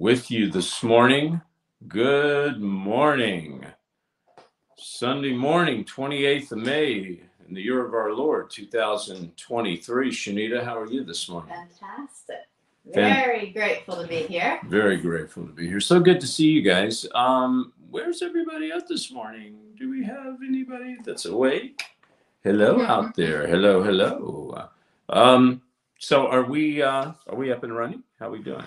with you this morning. Good morning. Sunday morning, 28th of May, in the year of our Lord, 2023. Shanita, how are you this morning? Fantastic. Fan- Very grateful to be here. Very grateful to be here. So good to see you guys. Um, where's everybody at this morning? Do we have anybody that's awake? Hello out there. Hello, hello. Um, so are we uh are we up and running? How we doing?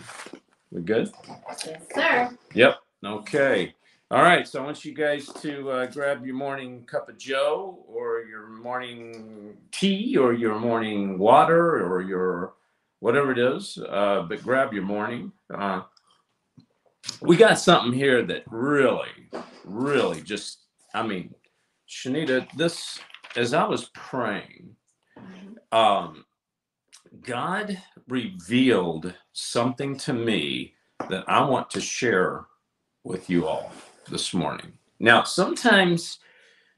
We good? Yes, sir. Yep. Okay. All right. So I want you guys to uh, grab your morning cup of Joe or your morning tea or your morning water or your whatever it is. Uh, but grab your morning. Uh, we got something here that really, really just, I mean, Shanita, this, as I was praying, um, God revealed something to me that I want to share with you all this morning. Now, sometimes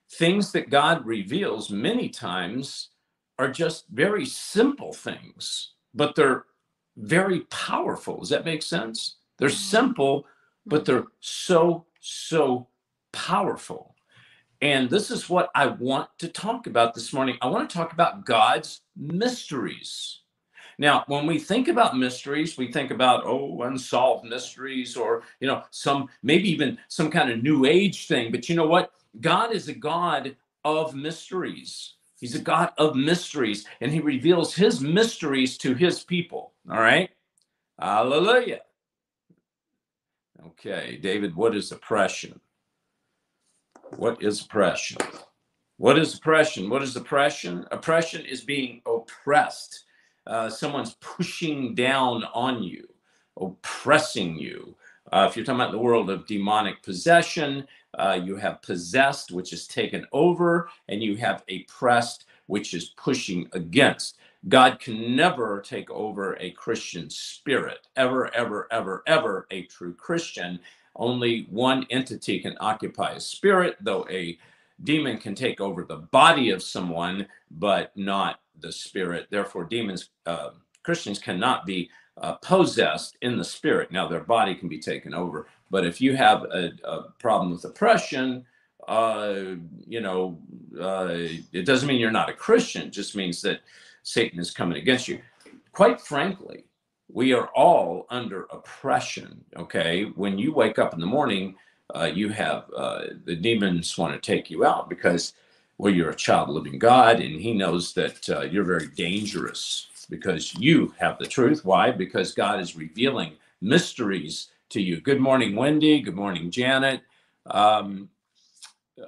things that God reveals, many times, are just very simple things, but they're very powerful. Does that make sense? They're mm-hmm. simple, but mm-hmm. they're so, so powerful. And this is what I want to talk about this morning. I want to talk about God's mysteries. Now, when we think about mysteries, we think about, oh, unsolved mysteries or, you know, some maybe even some kind of new age thing. But you know what? God is a God of mysteries. He's a God of mysteries, and he reveals his mysteries to his people. All right. Hallelujah. Okay, David, what is oppression? What is oppression? What is oppression? What is oppression? Oppression is being oppressed uh, someone's pushing down on you, oppressing you. Uh, if you're talking about the world of demonic possession, uh, you have possessed, which is taken over, and you have oppressed, which is pushing against. God can never take over a Christian spirit, ever, ever, ever, ever a true Christian. Only one entity can occupy a spirit, though a demon can take over the body of someone, but not the spirit. Therefore, demons, uh, Christians cannot be uh, possessed in the spirit. Now, their body can be taken over. But if you have a, a problem with oppression, uh, you know, uh, it doesn't mean you're not a Christian. It just means that Satan is coming against you. Quite frankly, we are all under oppression. Okay. When you wake up in the morning, uh, you have uh, the demons want to take you out because well, you're a child living God, and He knows that uh, you're very dangerous because you have the truth. Why? Because God is revealing mysteries to you. Good morning, Wendy. Good morning, Janet. Um,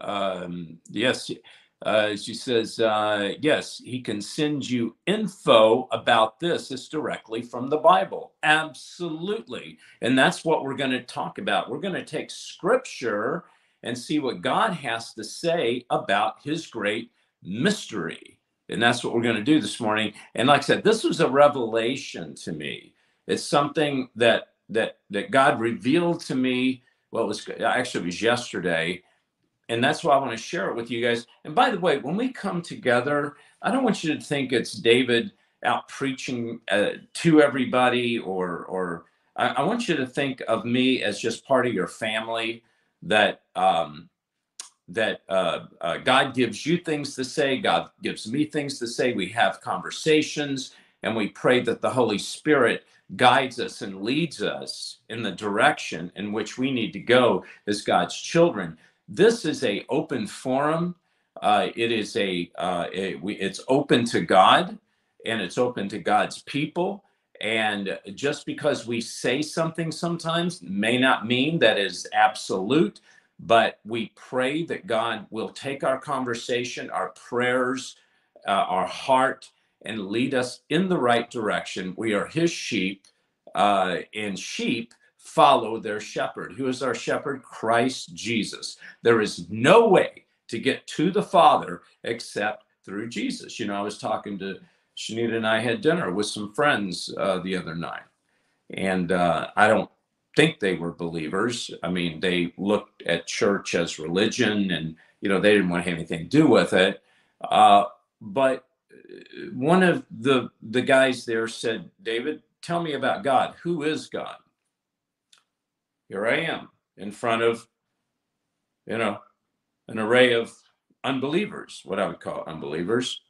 um, yes, uh, she says, uh, yes, he can send you info about this. It's directly from the Bible. Absolutely. And that's what we're going to talk about. We're going to take scripture and see what God has to say about his great mystery. And that's what we're going to do this morning. And like I said, this was a revelation to me. It's something that that that God revealed to me. Well, it was actually it was yesterday. And that's why I want to share it with you guys. And by the way, when we come together, I don't want you to think it's David out preaching uh, to everybody or or I, I want you to think of me as just part of your family that um, that uh, uh, God gives you things to say, God gives me things to say. We have conversations, and we pray that the Holy Spirit guides us and leads us in the direction in which we need to go as God's children. This is a open forum. Uh, it is a, uh, a we, it's open to God, and it's open to God's people. And just because we say something sometimes may not mean that is absolute, but we pray that God will take our conversation, our prayers, uh, our heart, and lead us in the right direction. We are His sheep, uh, and sheep follow their shepherd. Who is our shepherd? Christ Jesus. There is no way to get to the Father except through Jesus. You know, I was talking to Shanita and I had dinner with some friends uh, the other night, and uh, I don't think they were believers. I mean, they looked at church as religion, and you know they didn't want to have anything to do with it. Uh, but uh, one of the the guys there said, "David, tell me about God. Who is God?" here I am in front of, you know, an array of unbelievers, what I would call unbelievers.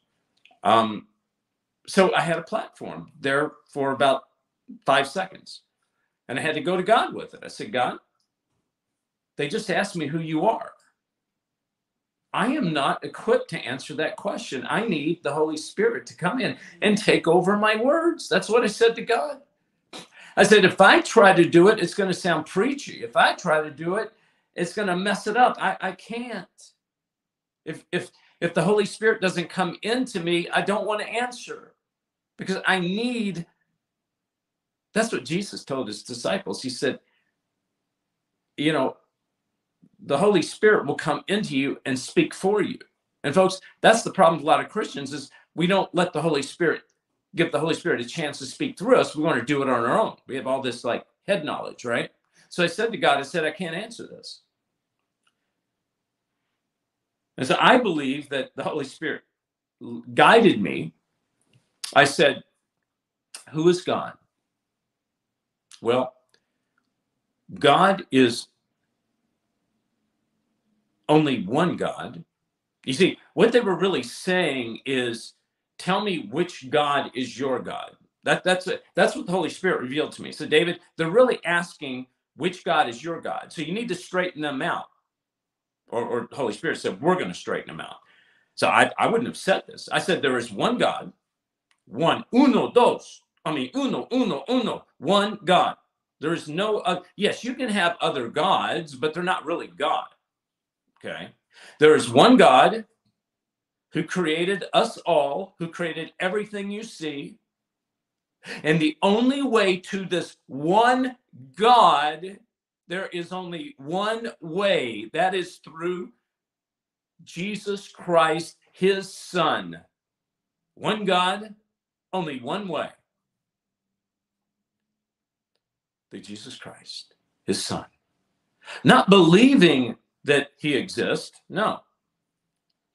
Um, so I had a platform there for about five seconds. And I had to go to God with it. I said, God, they just asked me who you are. I am not equipped to answer that question. I need the Holy Spirit to come in and mm-hmm. take over my words. That's what I said to God. I said, if I try to do it, it's going to sound preachy. If I try to do it, it's going to mess it up. I, I can't. If if if the Holy Spirit doesn't come into me, I don't want to answer because I need. That's what Jesus told his disciples. He said, you know, the Holy Spirit will come into you and speak for you. And folks, that's the problem with a lot of Christians is we don't let the Holy Spirit give the Holy Spirit a chance to speak through us. We want to do it on our own. We have all this like head knowledge, right? So I said to God, I said, I can't answer this. And so I believe that the Holy Spirit guided me. I said, Who is God? Well, God is only one God. You see, what they were really saying is, tell me which God is your God. That, that's. That's what the Holy Spirit revealed to me. So, David, they're really asking which God is your God. So you need to straighten them out. Or, or Holy Spirit said, we're going to straighten them out. So I, I wouldn't have said this. I said there is one God, one, uno, dos. I mean, uno, uno, uno, one God. There is no, uh, yes, you can have other gods, but they're not really God. Okay. There is one God who created us all, who created everything you see. And the only way to this one God, there is only one way that is through Jesus Christ, his Son. One God, only one way. The Jesus Christ, his Son. Not believing that he exists. No.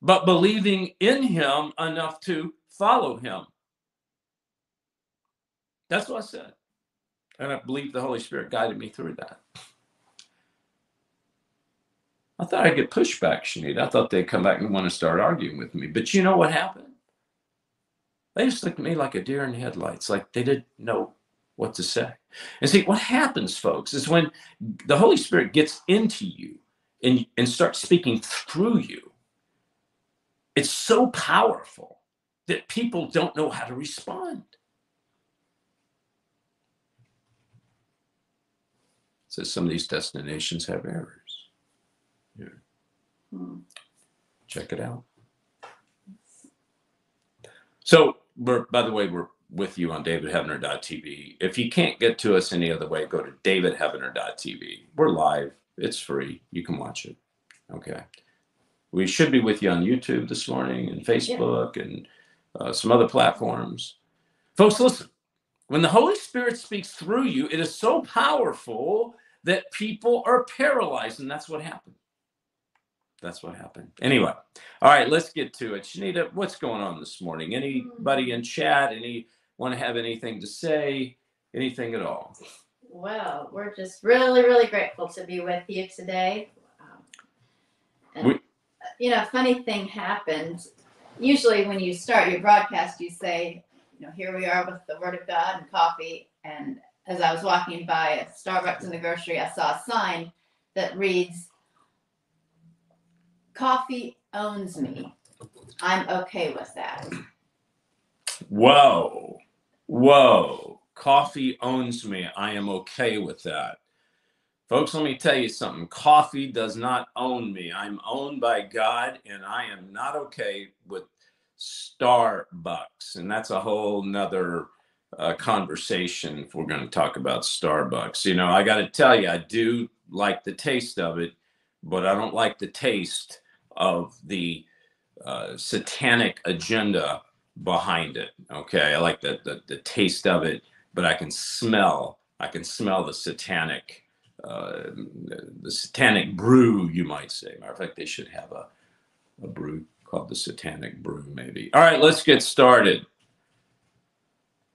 But believing in him enough to follow him. That's what I said. And I believe the Holy Spirit guided me through that. I thought I'd get pushback, Shanita. I thought they'd come back and want to start arguing with me. But you know what happened? They just looked at me like a deer in headlights, like they didn't know what to say. And see, what happens, folks, is when the Holy Spirit gets into you, and, and start speaking through you, it's so powerful that people don't know how to respond. So some of these destinations have errors. Here. Hmm. Check it out. So we're by the way, we're with you on davidheavener.tv. If you can't get to us any other way, go to davidheavener.tv. We're live it's free. You can watch it. Okay. We should be with you on YouTube this morning and Facebook yeah. and uh, some other platforms. Folks, listen. When the Holy Spirit speaks through you, it is so powerful that people are paralyzed, and that's what happened. That's what happened. Anyway, all right, let's get to it. Shanita, what's going on this morning? Anybody in chat? Any want to have anything to say? Anything at all? Well, we're just really, really grateful to be with you today. Um, and, we, you know, funny thing happened. Usually, when you start your broadcast, you say, you know, here we are with the Word of God and coffee. And as I was walking by a Starbucks in the grocery, I saw a sign that reads, Coffee owns me. I'm okay with that. Whoa. Whoa coffee owns me. I am okay with that. Folks, let me tell you something. Coffee does not own me. I'm owned by God, and I am not okay with Starbucks. And that's a whole nother uh, conversation if we're going to talk about Starbucks. You know, I got to tell you, I do like the taste of it, but I don't like the taste of the uh, satanic agenda behind it. Okay. I like the, the, the taste of it but I can smell, I can smell the satanic, uh, the satanic brew, you might say. Matter of fact, they should have a, a brew called the satanic brew, maybe. All right, let's get started.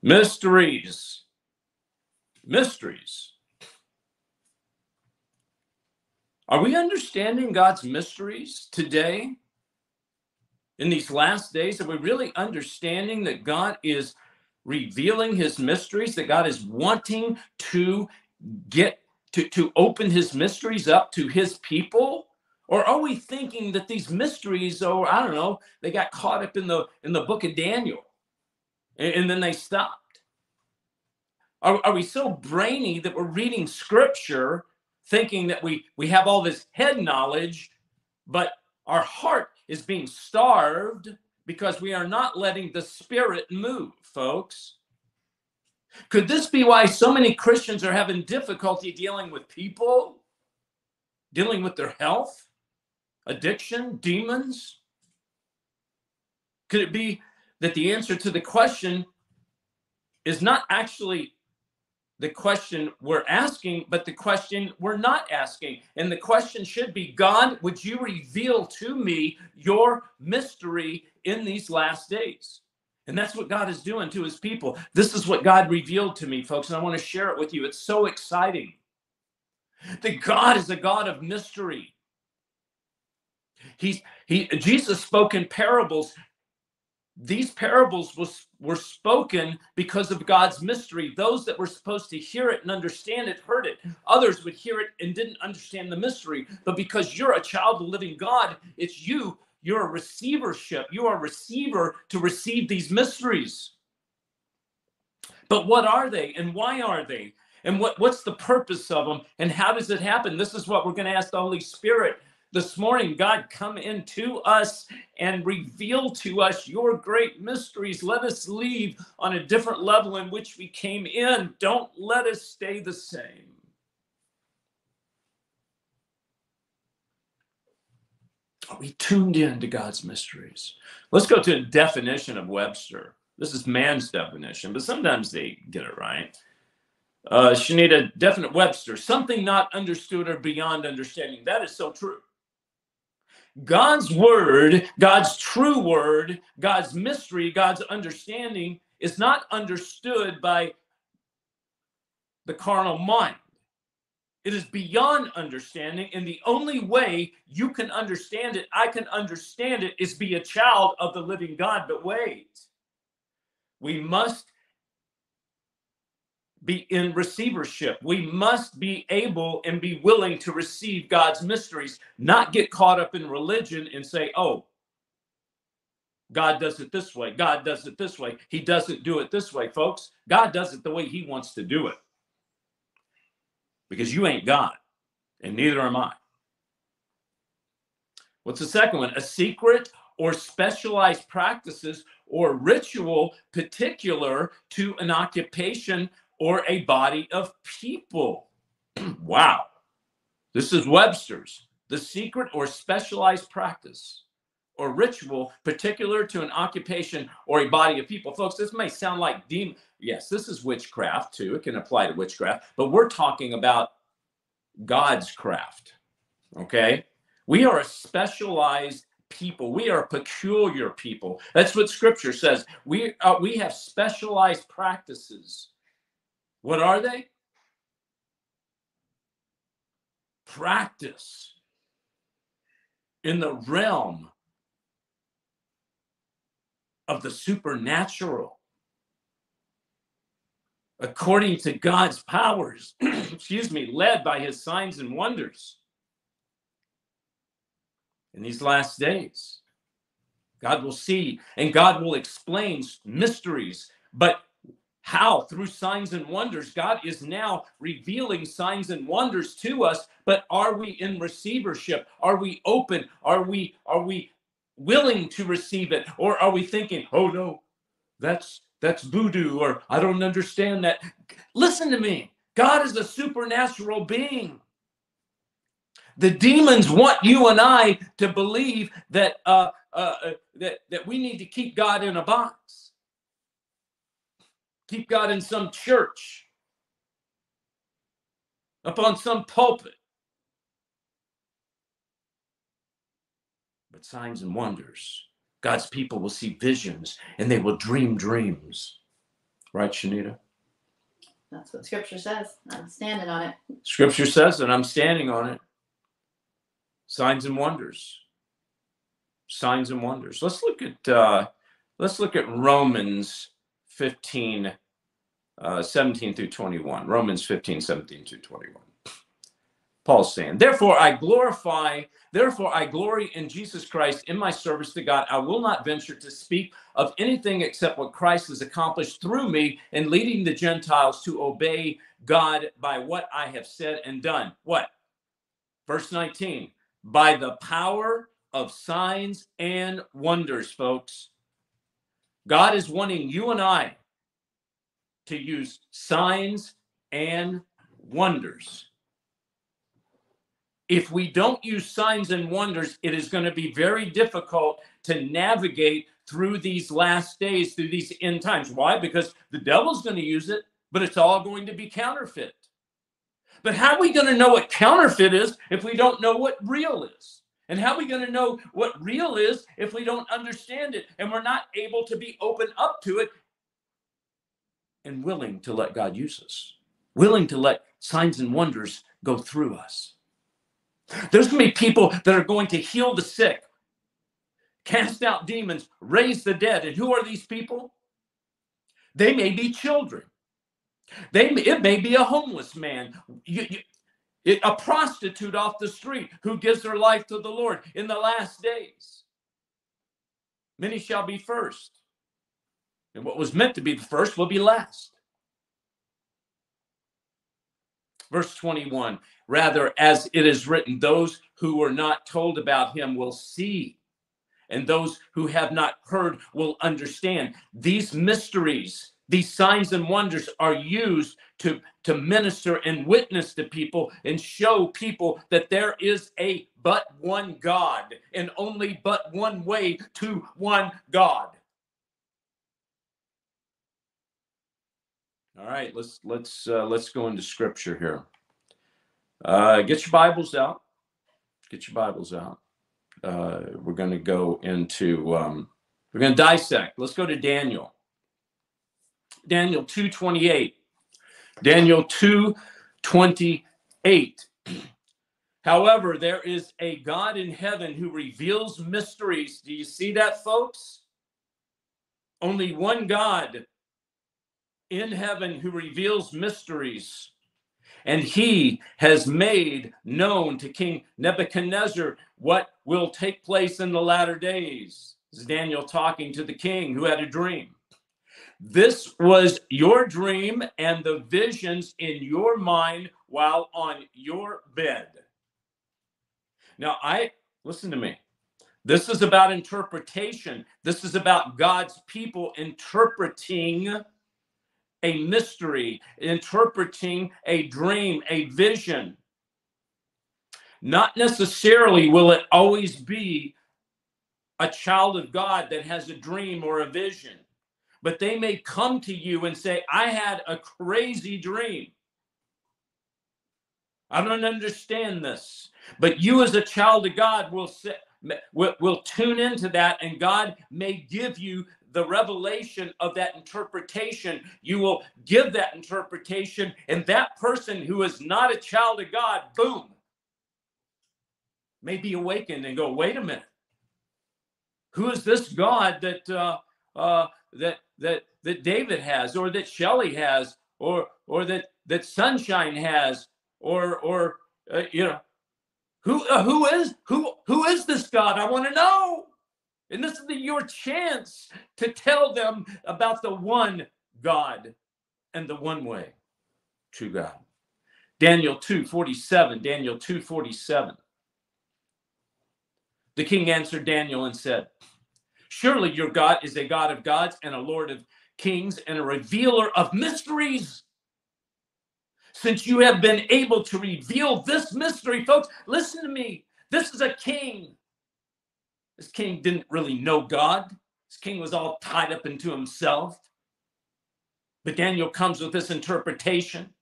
Mysteries. Mysteries. Are we understanding God's mysteries today? In these last days, are we really understanding that God is revealing his mysteries, that God is wanting to get to, to open his mysteries up to his people? Or are we thinking that these mysteries, or I don't know, they got caught up in the in the book of Daniel and, and then they stopped? Are, are we so brainy that we're reading scripture thinking that we we have all this head knowledge, but our heart is being starved because we are not letting the spirit move, folks. Could this be why so many Christians are having difficulty dealing with people, dealing with their health, addiction, demons? Could it be that the answer to the question is not actually the question we're asking, but the question we're not asking. And the question should be God, would you reveal to me your mystery in these last days? And that's what God is doing to his people. This is what God revealed to me, folks, and I want to share it with you. It's so exciting that God is a God of mystery. He's he Jesus spoke in parables these parables was, were spoken because of God's mystery. Those that were supposed to hear it and understand it heard it. Others would hear it and didn't understand the mystery. But because you're a child of the living God, it's you. You're a receivership. You are a receiver to receive these mysteries. But what are they and why are they? And what, what's the purpose of them? And how does it happen? This is what we're going to ask the Holy Spirit this morning, God, come into us and reveal to us your great mysteries. Let us leave on a different level in which we came in. Don't let us stay the same. Are we tuned in to God's mysteries? Let's go to a definition of Webster. This is man's definition, but sometimes they get it right. Uh, Shanita, definite Webster, something not understood or beyond understanding. That is so true. God's word, God's true word, God's mystery, God's understanding is not understood by the carnal mind. It is beyond understanding. And the only way you can understand it, I can understand it, is be a child of the living God. But wait, we must be in receivership. We must be able and be willing to receive God's mysteries, not get caught up in religion and say, oh, God does it this way. God does it this way. He doesn't do it this way, folks. God does it the way He wants to do it. Because you ain't God, and neither am I. What's the second one? A secret or specialized practices or ritual particular to an occupation or a body of people. wow. This is Webster's. The secret or specialized practice or ritual particular to an occupation or a body of people. Folks, this may sound like demon. Yes, this is witchcraft too. It can apply to witchcraft, but we're talking about God's craft. Okay? We are a specialized people. We are peculiar people. That's what scripture says. We uh, we have specialized practices what are they? Practice in the realm of the supernatural according to God's powers, excuse me, led by his signs and wonders in these last days. God will see and God will explain mysteries, but how through signs and wonders god is now revealing signs and wonders to us but are we in receivership? Are we open? Are we are we willing to receive it? Or are we thinking oh no that's that's voodoo or i don't understand that. Listen to me. God is a supernatural being. The demons want you and i to believe that uh, uh, uh that that we need to keep god in a box keep God in some church, up on some pulpit. But signs and wonders. God's people will see visions and they will dream dreams. Right, Shanita? That's what scripture says. I'm standing on it. Scripture says that I'm standing on it. Signs and wonders. Signs and wonders. Let's look at uh, let's look at Romans 15, uh, 17 through 21. Romans 15, 17 through 21. Paul's saying, Therefore I glorify, therefore I glory in Jesus Christ in my service to God. I will not venture to speak of anything except what Christ has accomplished through me in leading the Gentiles to obey God by what I have said and done. What? Verse 19, by the power of signs and wonders, folks. God is wanting you and I to use signs and wonders if we don't use signs and wonders, it is going to be very difficult to navigate through these last days, through these end times. Why? Because the devil's going to use it, but it's all going to be counterfeit. But how are we going to know what counterfeit is if we don't know what real is? And how are we going to know what real is if we don't understand it and we're not able to be open up to it and willing to let God use us, willing to let signs and wonders go through us? There's going to be people that are going to heal the sick, cast out demons, raise the dead. And who are these people? They may be children. They it may be a homeless man, you, you, a prostitute off the street who gives her life to the Lord in the last days. Many shall be first, and what was meant to be the first will be last. Verse 21 Rather, as it is written, those who were not told about him will see, and those who have not heard will understand. These mysteries, these signs and wonders are used to, to minister and witness to people and show people that there is a but one God and only but one way to one God. All right, let's let's uh, let's go into scripture here. Uh, get your Bibles out. Get your Bibles out. Uh, we're going to go into, um, we're going to dissect. Let's go to Daniel. Daniel 2.28. Daniel 2.28. However, there is a God in heaven who reveals mysteries. Do you see that, folks? Only one God in heaven who reveals mysteries and he has made known to King Nebuchadnezzar what will take place in the latter days. This is Daniel talking to the king who had a dream. This was your dream and the visions in your mind while on your bed. Now, I listen to me. This is about interpretation. This is about God's people interpreting a mystery, interpreting a dream, a vision. Not necessarily will it always be a child of God that has a dream or a vision, but they may come to you and say, I had a crazy dream. I don't understand this. But you, as a child of God, will, say, will, tune into that, and God may give you the revelation of that interpretation. You will give that interpretation, and that person who is not a child of God, boom, may be awakened and go, wait a minute. Who is this God that uh, uh, that that that David has, or that Shelley has, or or that that Sunshine has, or or uh, you know, who uh, who is who who is this God? I want to know. And this is the, your chance to tell them about the one God and the one way, true God. Daniel 2:47, Daniel 2:47. The king answered Daniel and said, Surely your God is a God of gods and a Lord of kings and a revealer of mysteries. Since you have been able to reveal this mystery, folks, listen to me. This is a king this king didn't really know God. This king was all tied up into himself. But Daniel comes with this interpretation,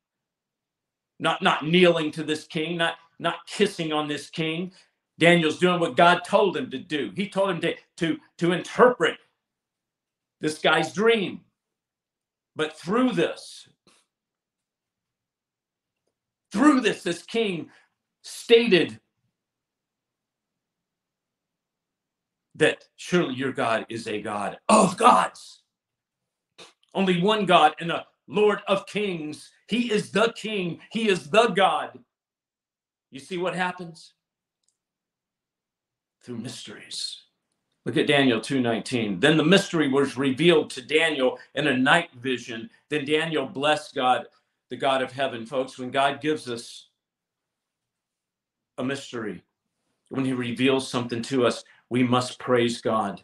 not, not kneeling to this king, not, not kissing on this king. Daniel's doing what God told him to do. He told him to, to, to interpret this guy's dream. But through this, through this, this king stated that surely your God is a God of gods. Only one God and a Lord of kings. He is the king, He is the God. You see what happens? Through mysteries. Look at Daniel 2:19. Then the mystery was revealed to Daniel in a night vision. Then Daniel blessed God, the God of heaven. Folks, when God gives us a mystery, when he reveals something to us, we must praise God.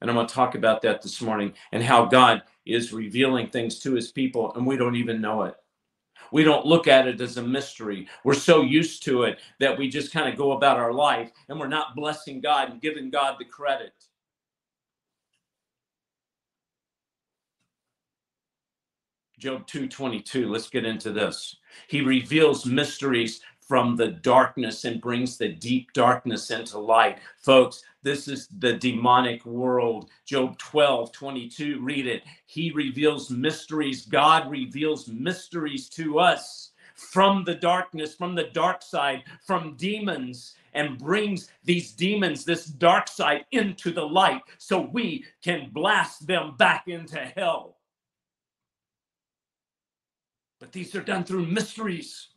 And I'm going to talk about that this morning and how God is revealing things to his people and we don't even know it. We don't look at it as a mystery. We're so used to it that we just kind of go about our life and we're not blessing God and giving God the credit. Job 2:22. Let's get into this. He reveals mysteries from the darkness and brings the deep darkness into light. Folks, this is the demonic world. Job 12, 22, read it. He reveals mysteries. God reveals mysteries to us from the darkness, from the dark side, from demons, and brings these demons, this dark side, into the light so we can blast them back into hell. But these are done through mysteries.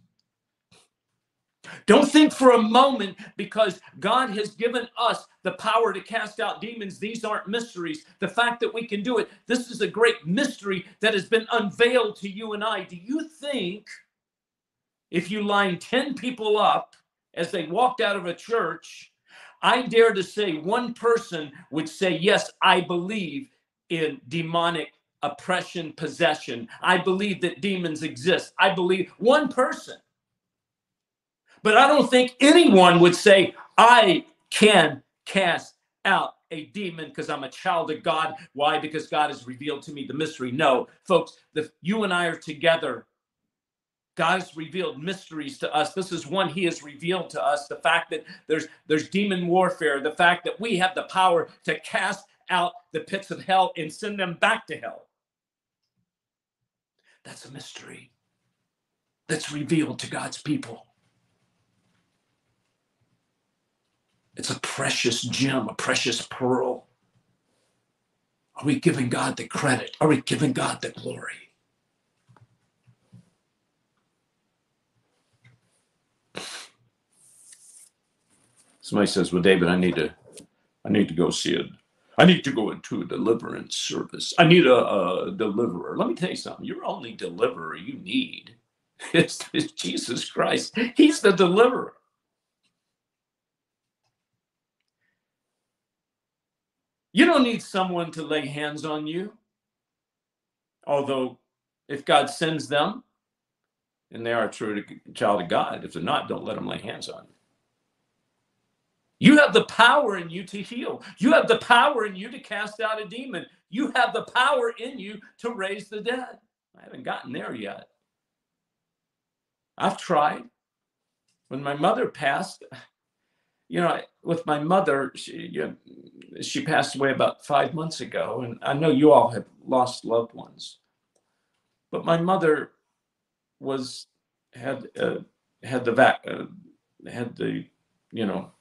Don't think for a moment because God has given us the power to cast out demons. These aren't mysteries. The fact that we can do it, this is a great mystery that has been unveiled to you and I. Do you think if you line 10 people up as they walked out of a church, I dare to say one person would say, Yes, I believe in demonic oppression, possession. I believe that demons exist. I believe one person. But I don't think anyone would say, I can cast out a demon because I'm a child of God. Why? Because God has revealed to me the mystery. No, folks, the, you and I are together. God has revealed mysteries to us. This is one He has revealed to us. The fact that there's there's demon warfare, the fact that we have the power to cast out the pits of hell and send them back to hell. That's a mystery that's revealed to God's people. It's a precious gem, a precious pearl. Are we giving God the credit? Are we giving God the glory? Somebody says, "Well, David, I need to, I need to go see it. I need to go into a deliverance service. I need a, a deliverer." Let me tell you something. Your only deliverer you need is, is Jesus Christ. He's the deliverer. You don't need someone to lay hands on you. Although, if God sends them, and they are a true child of God, if they're not, don't let them lay hands on you. You have the power in you to heal. You have the power in you to cast out a demon. You have the power in you to raise the dead. I haven't gotten there yet. I've tried. When my mother passed, you know, with my mother, she, you know, she passed away about five months ago, and I know you all have lost loved ones. But my mother was had uh, had the vac uh, had the you know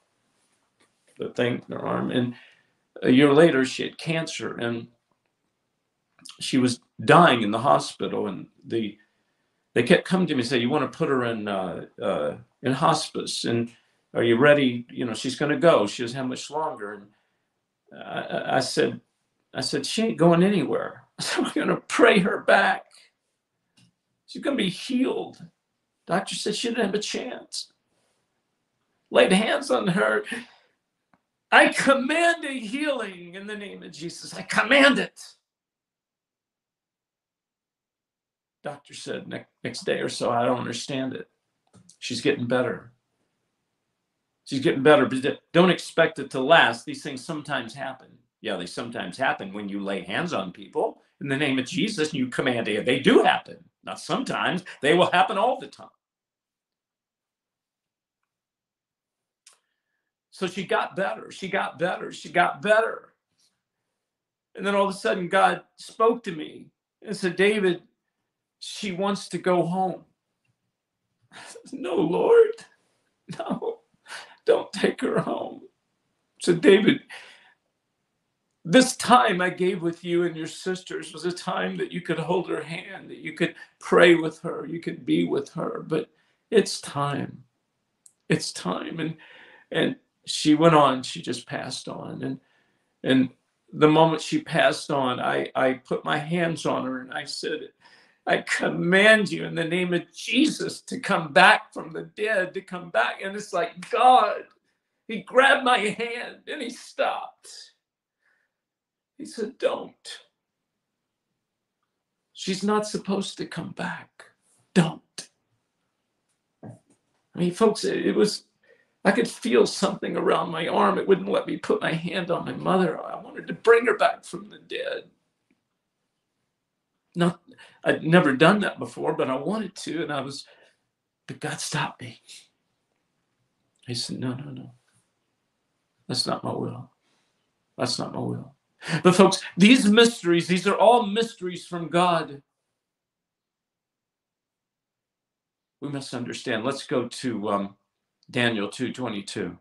the thing in her arm, and a year later she had cancer, and she was dying in the hospital, and the they kept coming to me and say, "You want to put her in uh, uh, in hospice?" and are you ready? You know, she's going to go. She doesn't have much longer. And I, I said, I said, she ain't going anywhere. I'm going to pray her back. She's going to be healed. Doctor said she didn't have a chance. Laid hands on her. I command a healing in the name of Jesus. I command it. Doctor said next, next day or so, I don't understand it. She's getting better. She's getting better, but don't expect it to last. These things sometimes happen. Yeah, they sometimes happen when you lay hands on people in the name of Jesus and you command it. They do happen. Not sometimes, they will happen all the time. So she got better. She got better. She got better. And then all of a sudden, God spoke to me and said, David, she wants to go home. no, Lord, no. Don't take her home. So, David, this time I gave with you and your sisters was a time that you could hold her hand, that you could pray with her, you could be with her. But it's time. It's time. And and she went on, she just passed on. And and the moment she passed on, I, I put my hands on her and I said, I command you in the name of Jesus to come back from the dead, to come back. And it's like, God, he grabbed my hand and he stopped. He said, Don't. She's not supposed to come back. Don't. I mean, folks, it was, I could feel something around my arm. It wouldn't let me put my hand on my mother. I wanted to bring her back from the dead. Not, I'd never done that before, but I wanted to, and I was, but God stopped me. He said, No, no, no. That's not my will. That's not my will. But, folks, these mysteries, these are all mysteries from God. We must understand. Let's go to um, Daniel 2:22.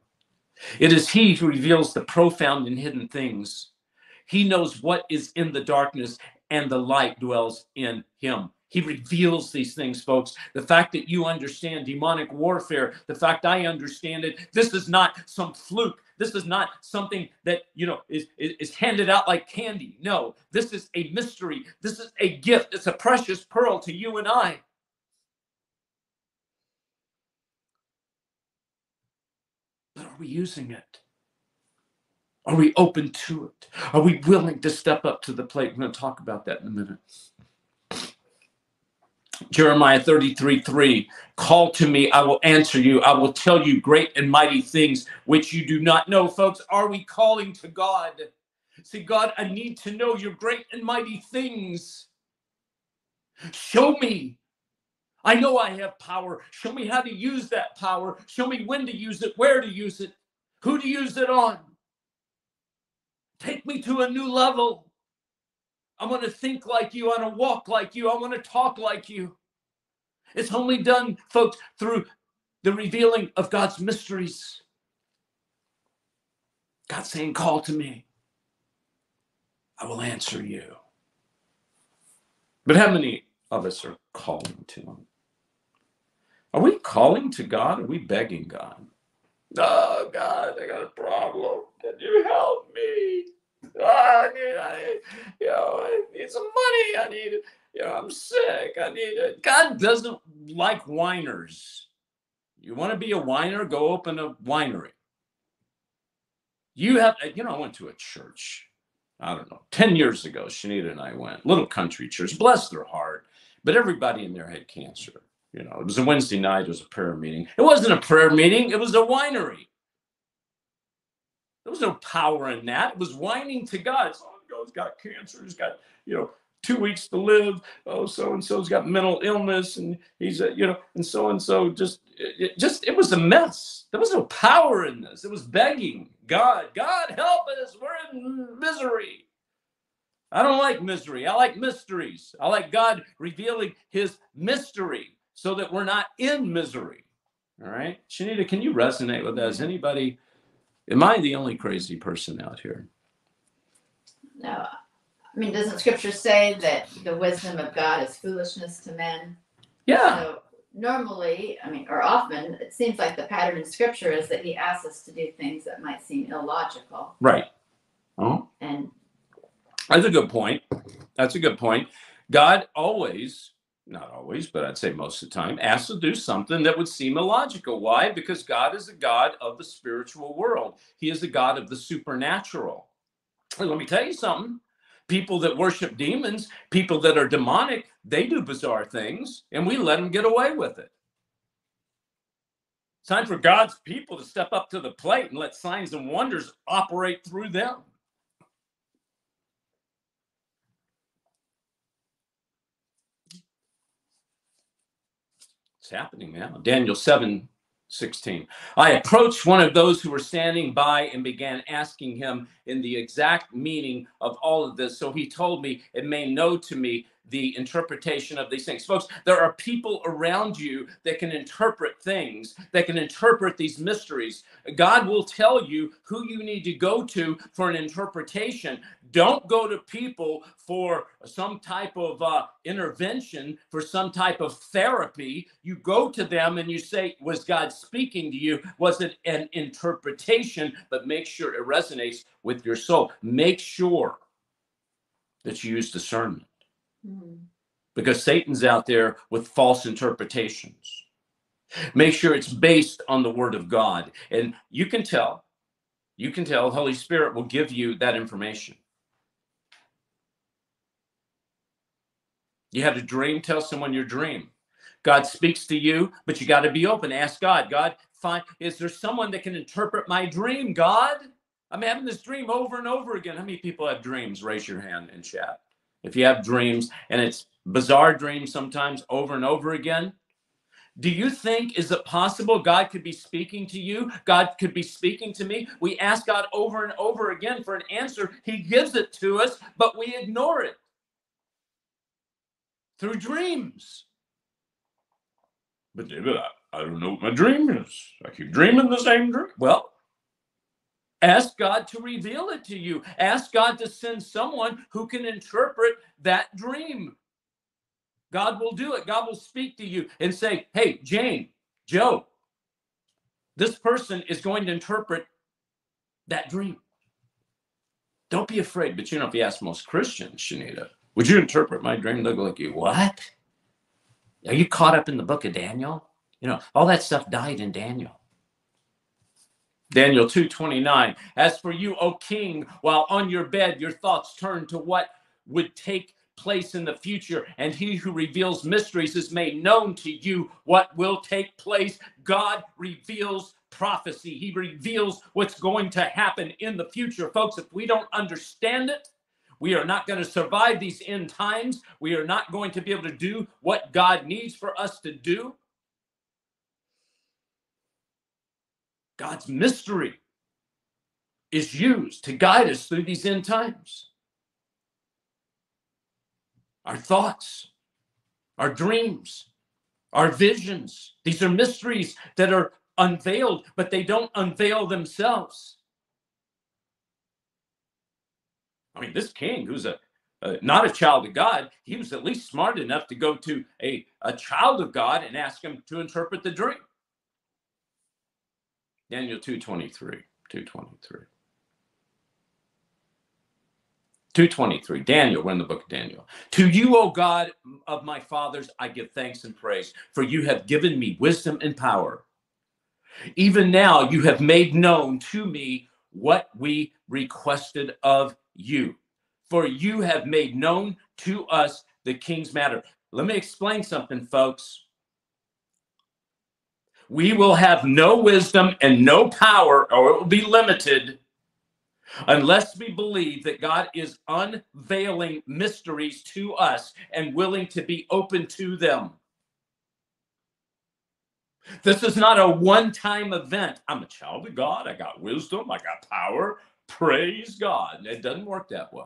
It is he who reveals the profound and hidden things. He knows what is in the darkness and the light dwells in him. He reveals these things, folks. The fact that you understand demonic warfare, the fact I understand it, this is not some fluke. This is not something that, you know, is, is handed out like candy. No, this is a mystery. This is a gift. It's a precious pearl to you and I. But are we using it? Are we open to it? Are we willing to step up to the plate? We're going to talk about that in a minute. Jeremiah 33 3 Call to me, I will answer you. I will tell you great and mighty things which you do not know. Folks, are we calling to God? Say, God, I need to know your great and mighty things. Show me. I know I have power. Show me how to use that power. Show me when to use it, where to use it, who to use it on. Take me to a new level. I want to think like you. I want to walk like you. I want to talk like you. It's only done, folks, through the revealing of God's mysteries. God saying, Call to me. I will answer you. But how many of us are calling to Him? Are we calling to God? Are we begging God? Oh, God, I got a problem. Can you help me? Oh, I need, I, you know, I need some money. I need, you know, I'm sick. I need it. God doesn't like whiners. You want to be a whiner? Go open a winery. You have, you know, I went to a church. I don't know, 10 years ago, Shanita and I went, little country church, bless their heart, but everybody in there had cancer. You know, it was a Wednesday night, it was a prayer meeting. It wasn't a prayer meeting, it was a winery. There was no power in that. It was whining to God. So oh, goes got cancer, he's got, you know, two weeks to live. Oh, so and so's got mental illness, and he's, a, you know, and so and so just, it, just, it was a mess. There was no power in this. It was begging God, God help us. We're in misery. I don't like misery. I like mysteries. I like God revealing His mystery so that we're not in misery. All right, Shanita, can you resonate with? Is anybody? Am I the only crazy person out here? No. I mean, doesn't scripture say that the wisdom of God is foolishness to men? Yeah. So normally, I mean, or often, it seems like the pattern in scripture is that he asks us to do things that might seem illogical. Right. Oh, And that's a good point. That's a good point. God always, not always, but I'd say most of the time, asked to do something that would seem illogical. Why? Because God is a God of the spiritual world. He is a God of the supernatural. And let me tell you something. People that worship demons, people that are demonic, they do bizarre things, and we let them get away with it. It's time for God's people to step up to the plate and let signs and wonders operate through them. It's happening now. Daniel 7 16. I approached one of those who were standing by and began asking him in the exact meaning of all of this. So he told me and made known to me the interpretation of these things. Folks, there are people around you that can interpret things, that can interpret these mysteries. God will tell you who you need to go to for an interpretation. Don't go to people for some type of uh, intervention, for some type of therapy. You go to them and you say, Was God speaking to you? Was it an interpretation? But make sure it resonates with your soul. Make sure that you use discernment because Satan's out there with false interpretations. Make sure it's based on the word of God. And you can tell, you can tell, Holy Spirit will give you that information. You had a dream, tell someone your dream. God speaks to you, but you got to be open. Ask God, God, find is there someone that can interpret my dream, God? I'm having this dream over and over again. How many people have dreams? Raise your hand in chat. If you have dreams and it's bizarre dreams sometimes over and over again, do you think is it possible God could be speaking to you? God could be speaking to me? We ask God over and over again for an answer. He gives it to us, but we ignore it through dreams. But David, I, I don't know what my dream is. I keep dreaming the same dream. Well, ask God to reveal it to you. Ask God to send someone who can interpret that dream. God will do it. God will speak to you and say, Hey, Jane, Joe, this person is going to interpret that dream. Don't be afraid. But you know, if you ask most Christians, Shanita, would you interpret my dream? Look like. What? Are you caught up in the book of Daniel? You know, all that stuff died in Daniel. Daniel 2:29 As for you O king while on your bed your thoughts turn to what would take place in the future and he who reveals mysteries is made known to you what will take place God reveals prophecy he reveals what's going to happen in the future folks if we don't understand it we are not going to survive these end times. We are not going to be able to do what God needs for us to do. God's mystery is used to guide us through these end times. Our thoughts, our dreams, our visions, these are mysteries that are unveiled, but they don't unveil themselves. I mean, this king, who's a not a child of God, he was at least smart enough to go to a, a child of God and ask him to interpret the dream. Daniel 223, 223. 223 daniel we're in the book of daniel to you o god of my fathers i give thanks and praise for you have given me wisdom and power even now you have made known to me what we requested of you, for you have made known to us the king's matter. Let me explain something, folks. We will have no wisdom and no power, or it will be limited unless we believe that God is unveiling mysteries to us and willing to be open to them. This is not a one time event. I'm a child of God. I got wisdom. I got power. Praise God. It doesn't work that way.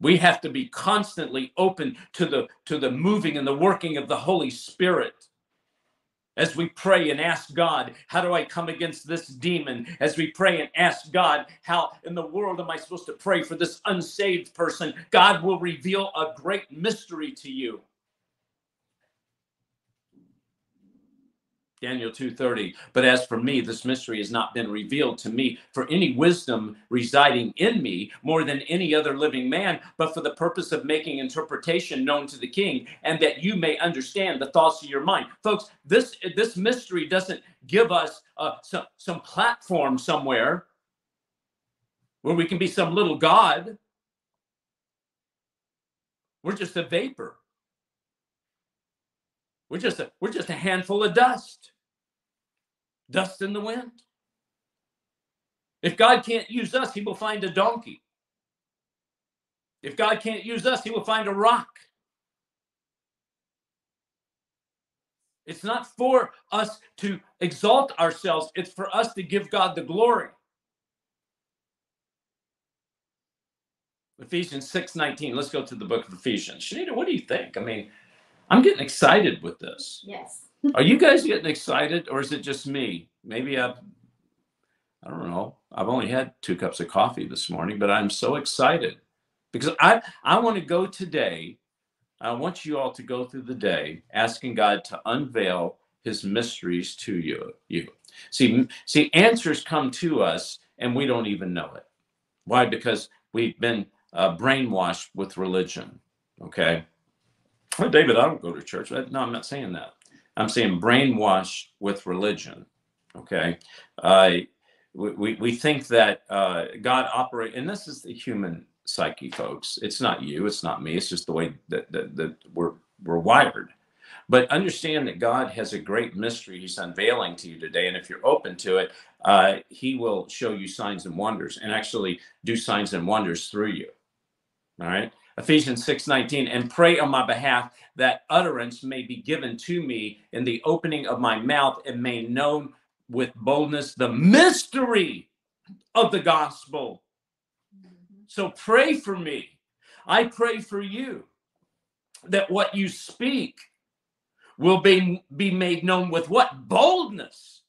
We have to be constantly open to the to the moving and the working of the Holy Spirit. As we pray and ask God, how do I come against this demon? As we pray and ask God, how in the world am I supposed to pray for this unsaved person? God will reveal a great mystery to you. Daniel 2:30 But as for me this mystery has not been revealed to me for any wisdom residing in me more than any other living man but for the purpose of making interpretation known to the king and that you may understand the thoughts of your mind. Folks this this mystery doesn't give us uh, some some platform somewhere where we can be some little god. We're just a vapor. We're just a, we're just a handful of dust. Dust in the wind. If God can't use us, he will find a donkey. If God can't use us, he will find a rock. It's not for us to exalt ourselves, it's for us to give God the glory. Ephesians 6 19. Let's go to the book of Ephesians. Shanita, what do you think? I mean, I'm getting excited with this. Yes. Are you guys getting excited or is it just me? Maybe I've, I don't know. I've only had two cups of coffee this morning, but I'm so excited because I, I want to go today. I want you all to go through the day asking God to unveil his mysteries to you. You see, see, answers come to us and we don't even know it. Why? Because we've been uh, brainwashed with religion. Okay. Well, David, I don't go to church. No, I'm not saying that. I'm saying brainwashed with religion. Okay. Uh, we, we think that uh, God operate, and this is the human psyche, folks. It's not you, it's not me. It's just the way that, that, that we're we're wired. But understand that God has a great mystery He's unveiling to you today, and if you're open to it, uh, He will show you signs and wonders, and actually do signs and wonders through you. All right. Ephesians 6:19 and pray on my behalf that utterance may be given to me in the opening of my mouth and may known with boldness the mystery of the gospel. So pray for me. I pray for you that what you speak will be, be made known with what boldness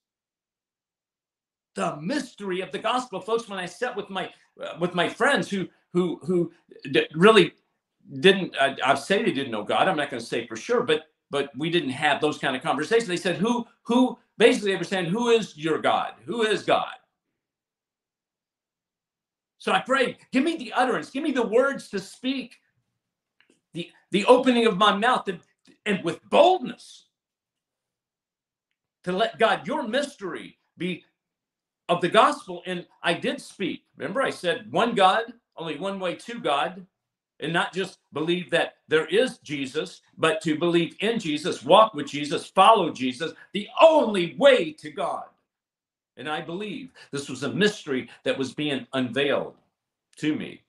the mystery of the gospel folks when i sat with my uh, with my friends who who who really didn't I, I say they didn't know God. I'm not going to say for sure, but but we didn't have those kind of conversations. They said, "Who who?" Basically, they were saying, "Who is your God? Who is God?" So I prayed, "Give me the utterance. Give me the words to speak. The the opening of my mouth, and, and with boldness." To let God, your mystery, be of the gospel. And I did speak. Remember, I said one God, only one way to God, and not just believe that there is Jesus, but to believe in Jesus, walk with Jesus, follow Jesus, the only way to God. And I believe this was a mystery that was being unveiled to me.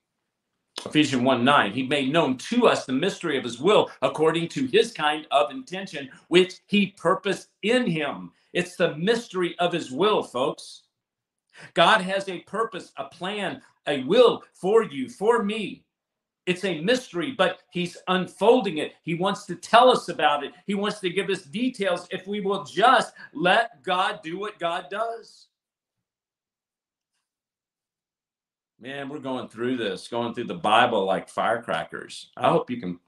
Ephesians 1 9, he made known to us the mystery of his will according to his kind of intention, which he purposed in him. It's the mystery of his will, folks. God has a purpose, a plan, a will for you, for me. It's a mystery, but he's unfolding it. He wants to tell us about it. He wants to give us details if we will just let God do what God does. Man, we're going through this, going through the Bible like firecrackers. I hope you can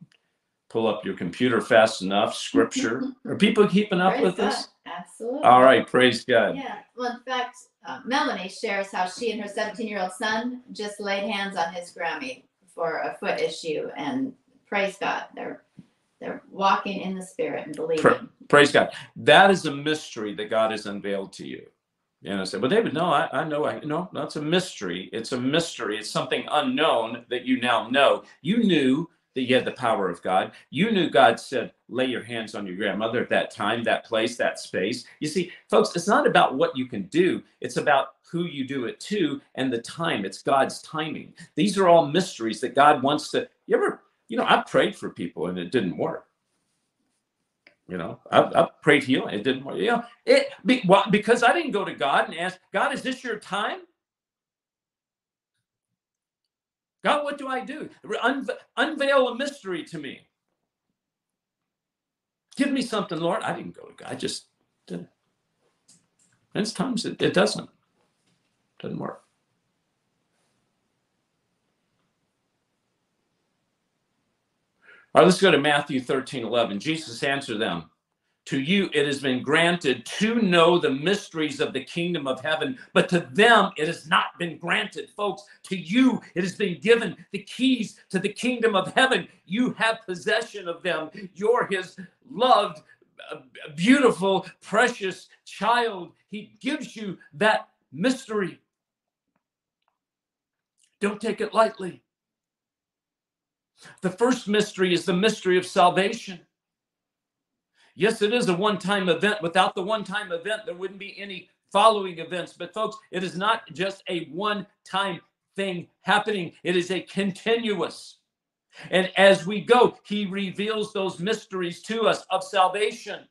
pull up your computer fast enough. Scripture. Are people keeping up Praise with God. this? Absolutely. All right, praise God. Yeah. Well, in fact, uh, Melanie shares how she and her 17 year old son just laid hands on his Grammy for a foot issue, and praise God, they're they're walking in the Spirit and believing. Praise God. That is a mystery that God has unveiled to you. And I said, well, David, no, I, I know. I no, that's a mystery. It's a mystery. It's something unknown that you now know. You knew that you had the power of God. You knew God said, lay your hands on your grandmother at that time, that place, that space. You see, folks, it's not about what you can do, it's about who you do it to and the time. It's God's timing. These are all mysteries that God wants to. You ever, you know, I prayed for people and it didn't work. You know, I, I prayed healing. It didn't work. You know, it be, well, because I didn't go to God and ask, God, is this your time? God, what do I do? Unve- unveil a mystery to me. Give me something, Lord. I didn't go to God. I just didn't. And times it, it doesn't. Doesn't work. All right, let's go to Matthew 13, 11. Jesus answered them. To you it has been granted to know the mysteries of the kingdom of heaven, but to them it has not been granted. Folks, to you it has been given the keys to the kingdom of heaven. You have possession of them. You're his loved, uh, beautiful, precious child. He gives you that mystery. Don't take it lightly. The first mystery is the mystery of salvation. Yes, it is a one time event. Without the one time event, there wouldn't be any following events. But, folks, it is not just a one time thing happening, it is a continuous. And as we go, he reveals those mysteries to us of salvation,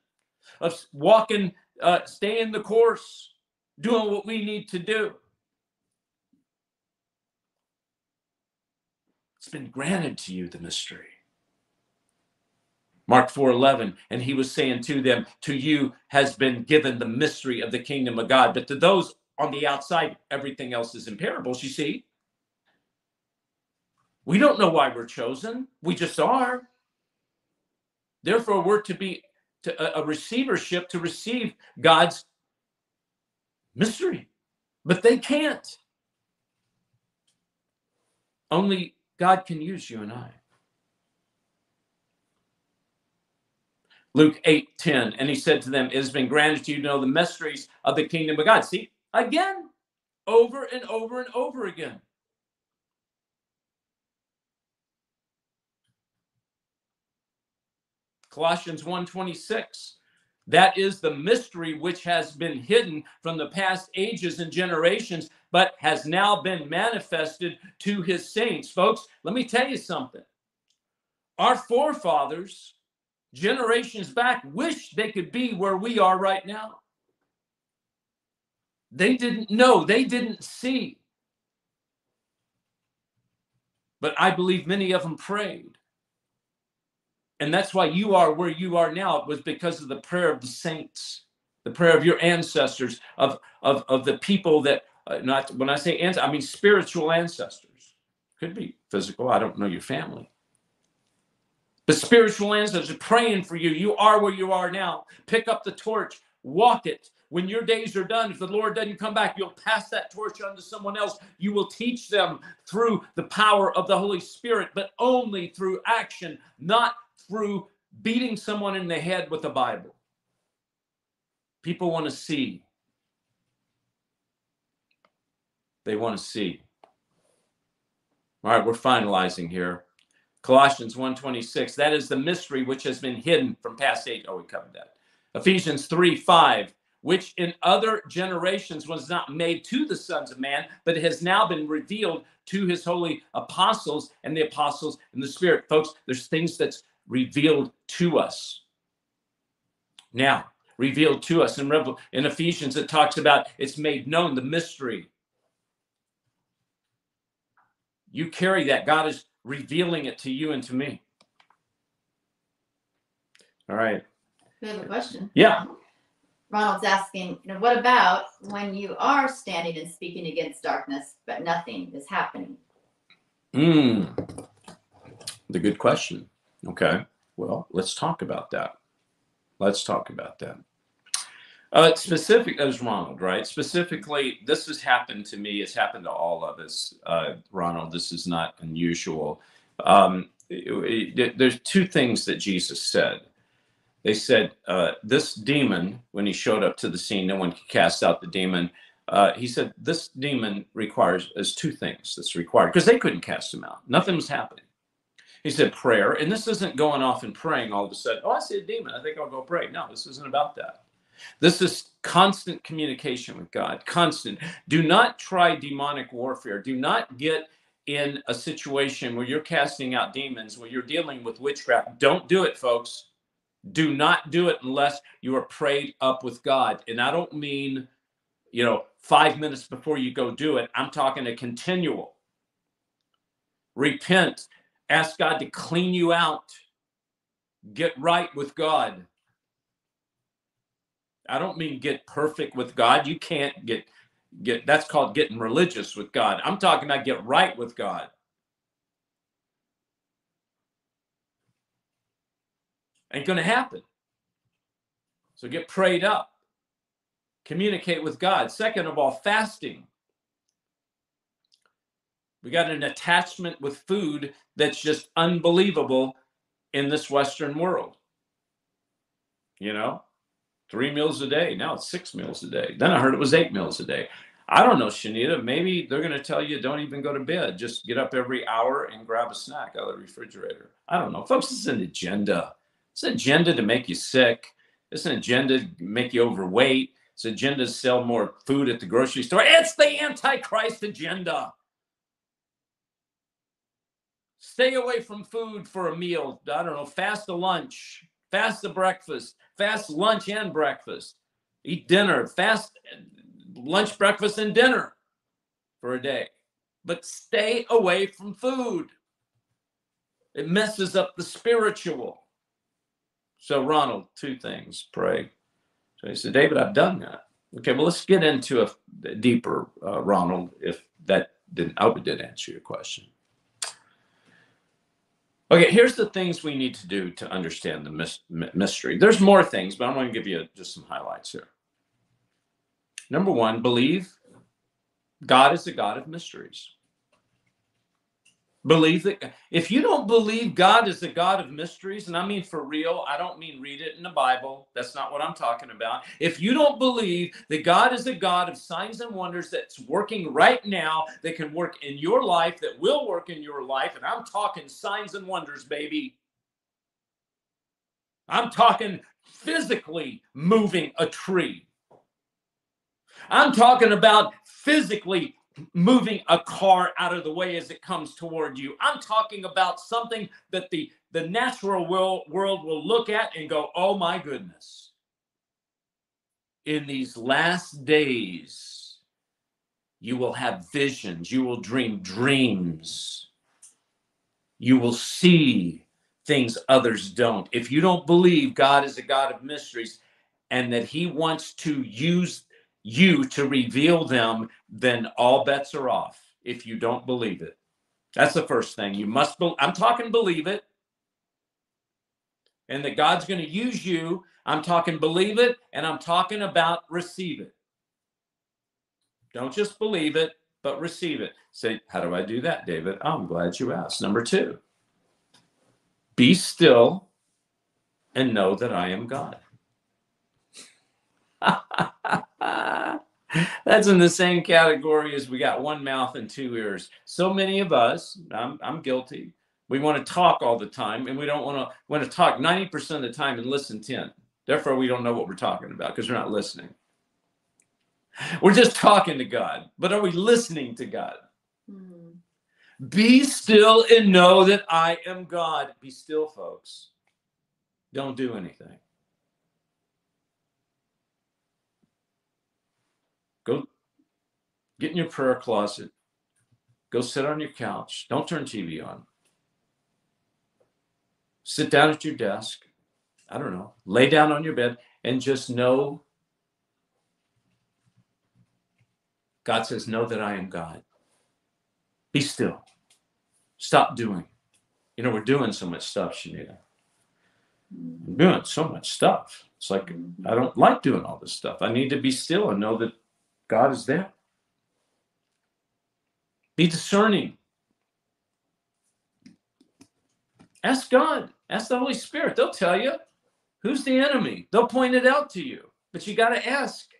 of walking, uh, staying the course, doing what we need to do. It's been granted to you the mystery. Mark 4:11 and he was saying to them to you has been given the mystery of the kingdom of God but to those on the outside everything else is in parables you see. We don't know why we're chosen. We just are. Therefore we're to be to a, a receivership to receive God's mystery. But they can't. Only God can use you and I Luke 8 10. And he said to them, It has been granted to you to know the mysteries of the kingdom of God. See, again, over and over and over again. Colossians 1:26 that is the mystery which has been hidden from the past ages and generations but has now been manifested to his saints folks let me tell you something our forefathers generations back wish they could be where we are right now. They didn't know, they didn't see. But I believe many of them prayed. And that's why you are where you are now. It was because of the prayer of the saints, the prayer of your ancestors, of, of, of the people that, uh, not when I say ancestors, I mean spiritual ancestors. Could be physical, I don't know your family the spiritual ancestors are praying for you. You are where you are now. Pick up the torch, walk it. When your days are done, if the Lord doesn't come back, you'll pass that torch on to someone else. You will teach them through the power of the Holy Spirit, but only through action, not through beating someone in the head with the Bible. People want to see. They want to see. All right, we're finalizing here. Colossians 1:26, that is the mystery which has been hidden from past age. Oh, we covered that. Ephesians 3 5, which in other generations was not made to the sons of man, but has now been revealed to his holy apostles and the apostles in the spirit. Folks, there's things that's revealed to us. Now, revealed to us in Revel in Ephesians, it talks about it's made known, the mystery. You carry that. God is revealing it to you and to me. All right. We have a question. Yeah. Ronald's asking, you know, what about when you are standing and speaking against darkness, but nothing is happening? Hmm. The good question. Okay. Well, let's talk about that. Let's talk about that. Uh, specific as Ronald, right? Specifically, this has happened to me. It's happened to all of us, uh, Ronald. This is not unusual. Um, it, it, there's two things that Jesus said. They said uh, this demon, when he showed up to the scene, no one could cast out the demon. Uh, he said this demon requires as two things that's required because they couldn't cast him out. Nothing was happening. He said prayer, and this isn't going off and praying all of a sudden. Oh, I see a demon. I think I'll go pray. No, this isn't about that. This is constant communication with God, constant. Do not try demonic warfare. Do not get in a situation where you're casting out demons, where you're dealing with witchcraft. Don't do it, folks. Do not do it unless you are prayed up with God. And I don't mean, you know, five minutes before you go do it. I'm talking a continual. Repent. Ask God to clean you out. Get right with God. I don't mean get perfect with God. You can't get get that's called getting religious with God. I'm talking about get right with God. Ain't going to happen. So get prayed up. Communicate with God. Second of all, fasting. We got an attachment with food that's just unbelievable in this Western world. You know, three meals a day. Now it's six meals a day. Then I heard it was eight meals a day. I don't know, Shanita. Maybe they're going to tell you don't even go to bed. Just get up every hour and grab a snack out of the refrigerator. I don't know. Folks, it's an agenda. It's an agenda to make you sick. It's an agenda to make you overweight. It's an agenda to sell more food at the grocery store. It's the Antichrist agenda. Stay away from food for a meal. I don't know, fast a lunch, fast the breakfast, fast lunch and breakfast, eat dinner, fast lunch, breakfast, and dinner for a day. But stay away from food. It messes up the spiritual. So, Ronald, two things pray. So he said, David, I've done that. Okay, well, let's get into a deeper, uh, Ronald, if that didn't, I hope it did answer your question. Okay, here's the things we need to do to understand the mystery. There's more things, but I'm going to give you just some highlights here. Number one, believe God is a God of mysteries. Believe that if you don't believe God is a God of mysteries, and I mean for real, I don't mean read it in the Bible. That's not what I'm talking about. If you don't believe that God is a God of signs and wonders that's working right now, that can work in your life, that will work in your life, and I'm talking signs and wonders, baby. I'm talking physically moving a tree. I'm talking about physically moving a car out of the way as it comes toward you. I'm talking about something that the, the natural world, world will look at and go, oh my goodness. In these last days, you will have visions, you will dream dreams, you will see things others don't. If you don't believe God is a God of mysteries and that He wants to use you to reveal them, then all bets are off if you don't believe it. That's the first thing. You must be, I'm talking believe it. And that God's going to use you. I'm talking believe it and I'm talking about receive it. Don't just believe it, but receive it. Say, how do I do that, David? Oh, I'm glad you asked. Number two, be still and know that I am God. That's in the same category as we got one mouth and two ears. So many of us, I'm, I'm guilty. We want to talk all the time and we don't want to want to talk 90% of the time and listen 10. Therefore, we don't know what we're talking about because we're not listening. We're just talking to God, but are we listening to God? Mm-hmm. Be still and know that I am God. Be still, folks. Don't do anything. Go get in your prayer closet. Go sit on your couch. Don't turn TV on. Sit down at your desk. I don't know. Lay down on your bed and just know God says, Know that I am God. Be still. Stop doing. You know, we're doing so much stuff, Shanita. I'm doing so much stuff. It's like I don't like doing all this stuff. I need to be still and know that God is there. Be discerning. Ask God, ask the Holy Spirit. They'll tell you who's the enemy. They'll point it out to you, but you got to ask.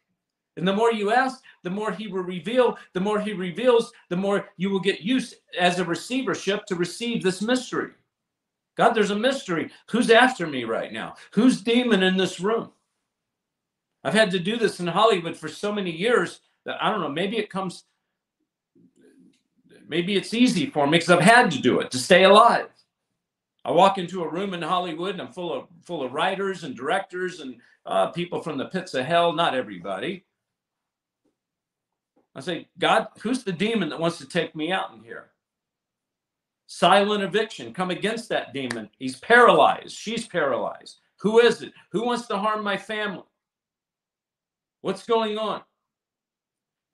And the more you ask, the more he will reveal. The more he reveals, the more you will get used as a receivership to receive this mystery. God, there's a mystery. Who's after me right now? Who's demon in this room? I've had to do this in Hollywood for so many years that I don't know, maybe it comes, maybe it's easy for me because I've had to do it to stay alive. I walk into a room in Hollywood and I'm full of full of writers and directors and uh, people from the pits of hell. Not everybody. I say, God, who's the demon that wants to take me out in here? Silent eviction. Come against that demon. He's paralyzed. She's paralyzed. Who is it? Who wants to harm my family? What's going on?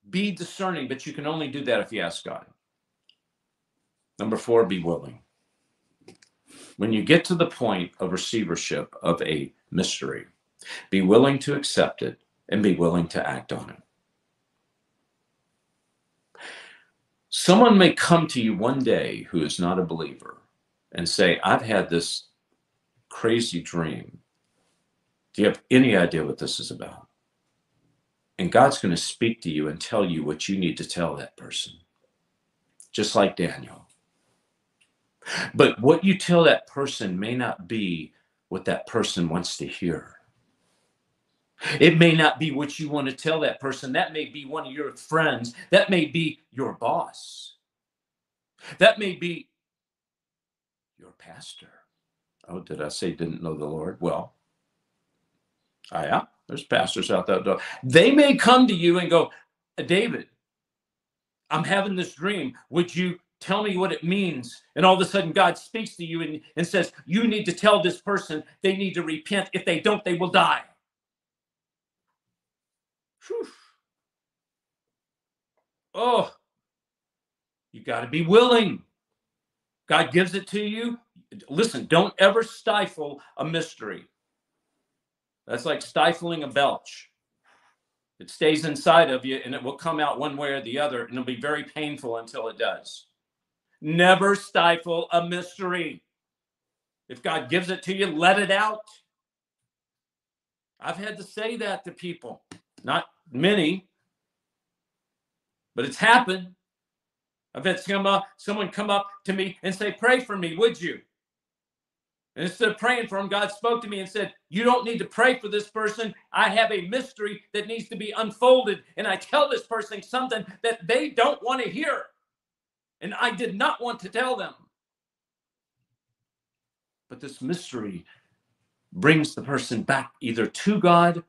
Be discerning, but you can only do that if you ask God. Number four, be willing. When you get to the point of receivership of a mystery, be willing to accept it and be willing to act on it. Someone may come to you one day who is not a believer and say, I've had this crazy dream. Do you have any idea what this is about? And God's going to speak to you and tell you what you need to tell that person, just like Daniel. But what you tell that person may not be what that person wants to hear. It may not be what you want to tell that person. That may be one of your friends. That may be your boss. That may be your pastor. Oh, did I say didn't know the Lord? Well, I am. There's pastors out there. They may come to you and go, David, I'm having this dream. Would you tell me what it means. And all of a sudden, God speaks to you and, and says, You need to tell this person they need to repent. If they don't, they will die. Whew. Oh, you got to be willing. God gives it to you. Listen, don't ever stifle a mystery. That's like stifling a belch. It stays inside of you and it will come out one way or the other, and it'll be very painful until it does. Never stifle a mystery. If God gives it to you, let it out. I've had to say that to people, not many, but it's happened. I've had some, uh, someone come up to me and say, Pray for me, would you? Instead of praying for him, God spoke to me and said, You don't need to pray for this person. I have a mystery that needs to be unfolded. And I tell this person something that they don't want to hear. And I did not want to tell them. But this mystery brings the person back either to God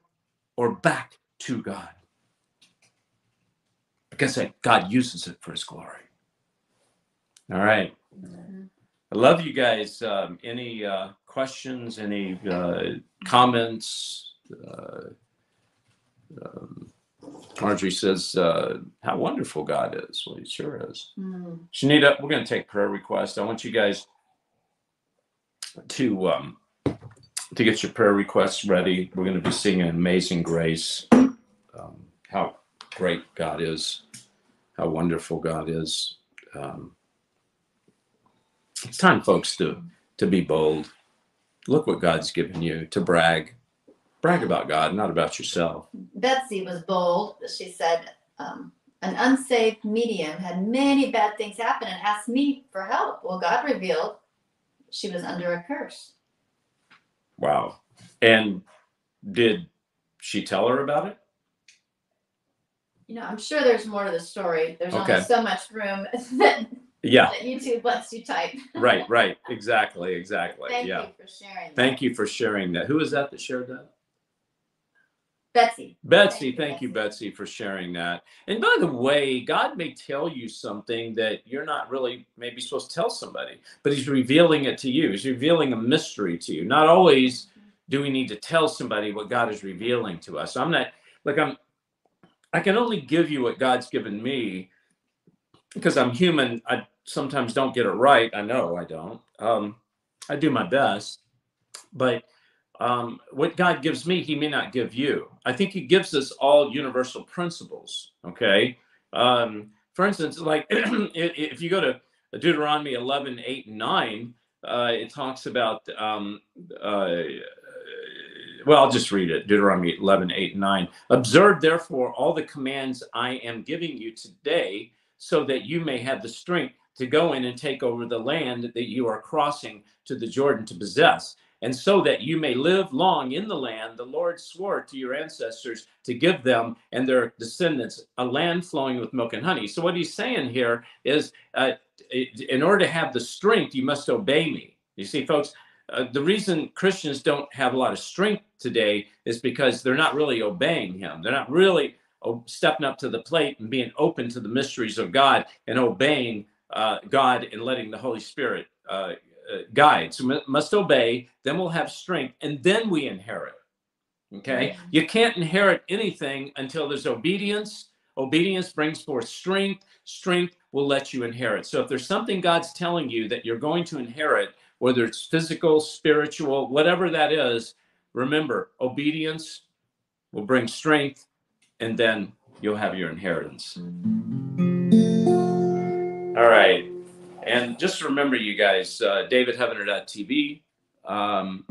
or back to God. Because God uses it for his glory. All right. mm-hmm. I love you guys. Um, any uh, questions? Any uh, comments? Uh, um, Marjorie says, uh, "How wonderful God is." Well, He sure is. Mm. Shanita, we're going to take prayer requests. I want you guys to um, to get your prayer requests ready. We're going to be singing "Amazing Grace." Um, how great God is! How wonderful God is! Um, it's time, folks, to to be bold. Look what God's given you to brag. Brag about God, not about yourself. Betsy was bold. She said, um, an unsaved medium had many bad things happen and asked me for help. Well, God revealed she was under a curse. Wow. And did she tell her about it? You know, I'm sure there's more to the story. There's okay. only so much room that yeah youtube lets you type right right exactly exactly thank yeah you for sharing thank you for sharing that who is that that shared that Betsy. Betsy, thank, thank you, Betsy, for sharing that. And by the way, God may tell you something that you're not really maybe supposed to tell somebody, but He's revealing it to you. He's revealing a mystery to you. Not always mm-hmm. do we need to tell somebody what God is revealing to us. I'm not like I'm. I can only give you what God's given me because I'm human. I sometimes don't get it right. I know I don't. Um, I do my best, but um, what God gives me, He may not give you. I think He gives us all universal principles. Okay. Um, for instance, like if you go to Deuteronomy 11, 8, and 9, uh, it talks about, um, uh, well, I'll just read it Deuteronomy 11, 8, and 9. Observe, therefore, all the commands I am giving you today so that you may have the strength to go in and take over the land that you are crossing to the Jordan to possess. And so that you may live long in the land, the Lord swore to your ancestors to give them and their descendants a land flowing with milk and honey. So, what he's saying here is uh, in order to have the strength, you must obey me. You see, folks, uh, the reason Christians don't have a lot of strength today is because they're not really obeying him. They're not really stepping up to the plate and being open to the mysteries of God and obeying uh, God and letting the Holy Spirit uh, uh, guide. So we must obey, then we'll have strength, and then we inherit. Okay? Mm-hmm. You can't inherit anything until there's obedience. Obedience brings forth strength. Strength will let you inherit. So if there's something God's telling you that you're going to inherit, whether it's physical, spiritual, whatever that is, remember obedience will bring strength and then you'll have your inheritance. All right. And just remember, you guys, uh, davidheavener.tv. Um,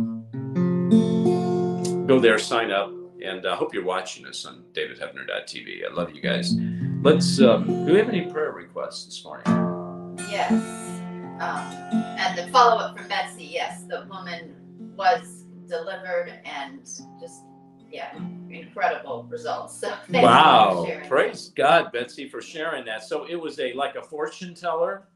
go there, sign up, and I uh, hope you're watching us on davidheavener.tv. I love you guys. Let's, um, do we have any prayer requests this morning? Yes. Um, and the follow up from Betsy, yes, the woman was delivered and just yeah, incredible results. So wow, praise God, Betsy, for sharing that. So it was a like a fortune teller,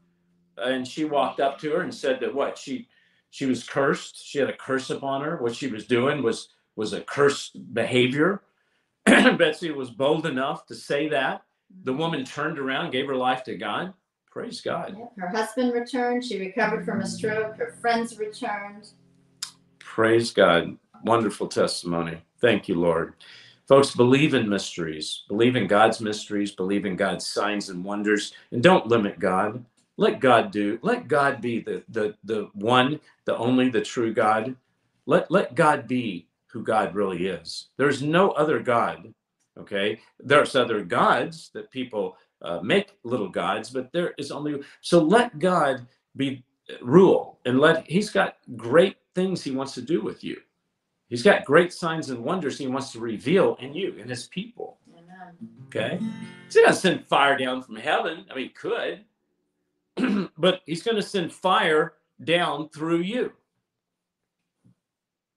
and she walked up to her and said that what she she was cursed. She had a curse upon her. What she was doing was was a cursed behavior. Betsy was bold enough to say that. The mm-hmm. woman turned around, gave her life to God. Praise God. Her husband returned. She recovered from a stroke. Her friends returned. Praise God. Wonderful testimony. Thank you, Lord. Folks, believe in mysteries. Believe in God's mysteries. Believe in God's signs and wonders. And don't limit God. Let God do. Let God be the, the, the one, the only, the true God. Let, let God be who God really is. There's no other God. Okay. There's other gods that people uh, make little gods, but there is only so let God be rule and let He's got great things He wants to do with you. He's got great signs and wonders He wants to reveal in you and His people. Amen. Okay, He's not send fire down from heaven. I mean, he could, but He's going to send fire down through you.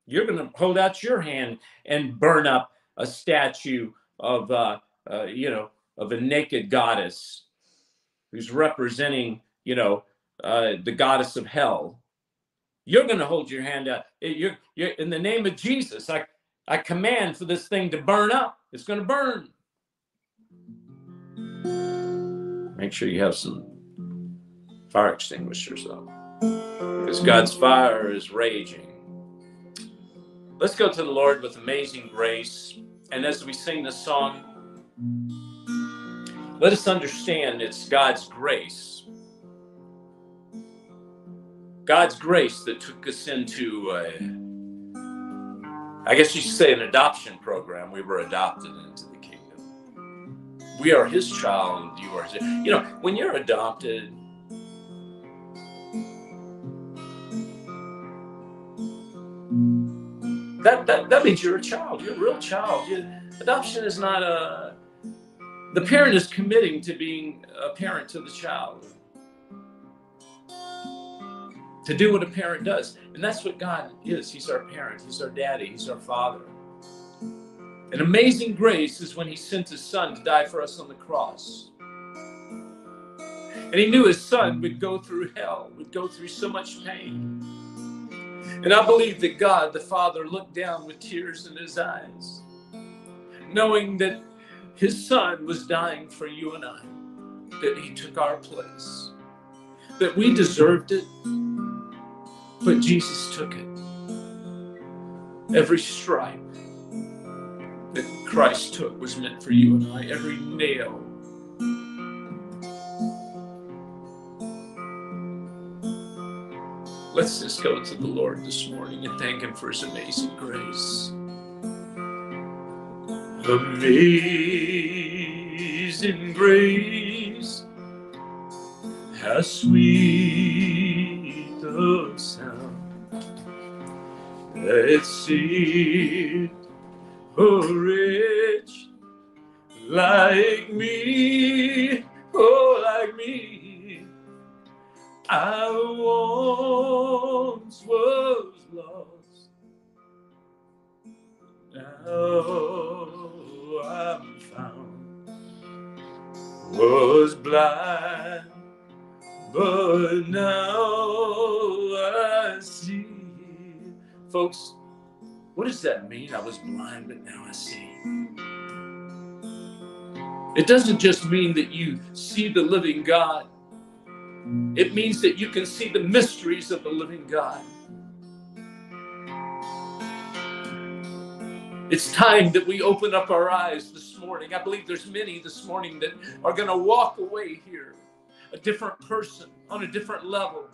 You're going to hold out your hand and burn up a statue of, uh, uh, you know, of a naked goddess who's representing, you know, uh, the goddess of hell. You're going to hold your hand out. You're, you're in the name of Jesus. I, I command for this thing to burn up. It's going to burn. Make sure you have some fire extinguishers though, because God's fire is raging. Let's go to the Lord with amazing grace. And as we sing this song, let us understand it's God's grace. God's grace that took us into, a, I guess you should say, an adoption program. We were adopted into the kingdom. We are His child. You are His. You know, when you're adopted, that, that, that means you're a child. You're a real child. You, adoption is not a the parent is committing to being a parent to the child to do what a parent does. And that's what god is. He's our parent. He's our daddy. He's our father. An amazing grace is when he sent his son to die for us on the cross. And he knew his son would go through hell would go through so much pain. And i believe that god the father looked down with tears in his eyes knowing that his son was dying for you and I, that he took our place, that we deserved it, but Jesus took it. Every stripe that Christ took was meant for you and I, every nail. Let's just go to the Lord this morning and thank Him for His amazing grace. Amazing grace, how sweet the that saved a rich like me, oh, like me. I once was lost. Now I'm found was blind, but now I see. Folks, what does that mean? I was blind, but now I see. It doesn't just mean that you see the living God, it means that you can see the mysteries of the living God. It's time that we open up our eyes this morning. I believe there's many this morning that are going to walk away here a different person on a different level.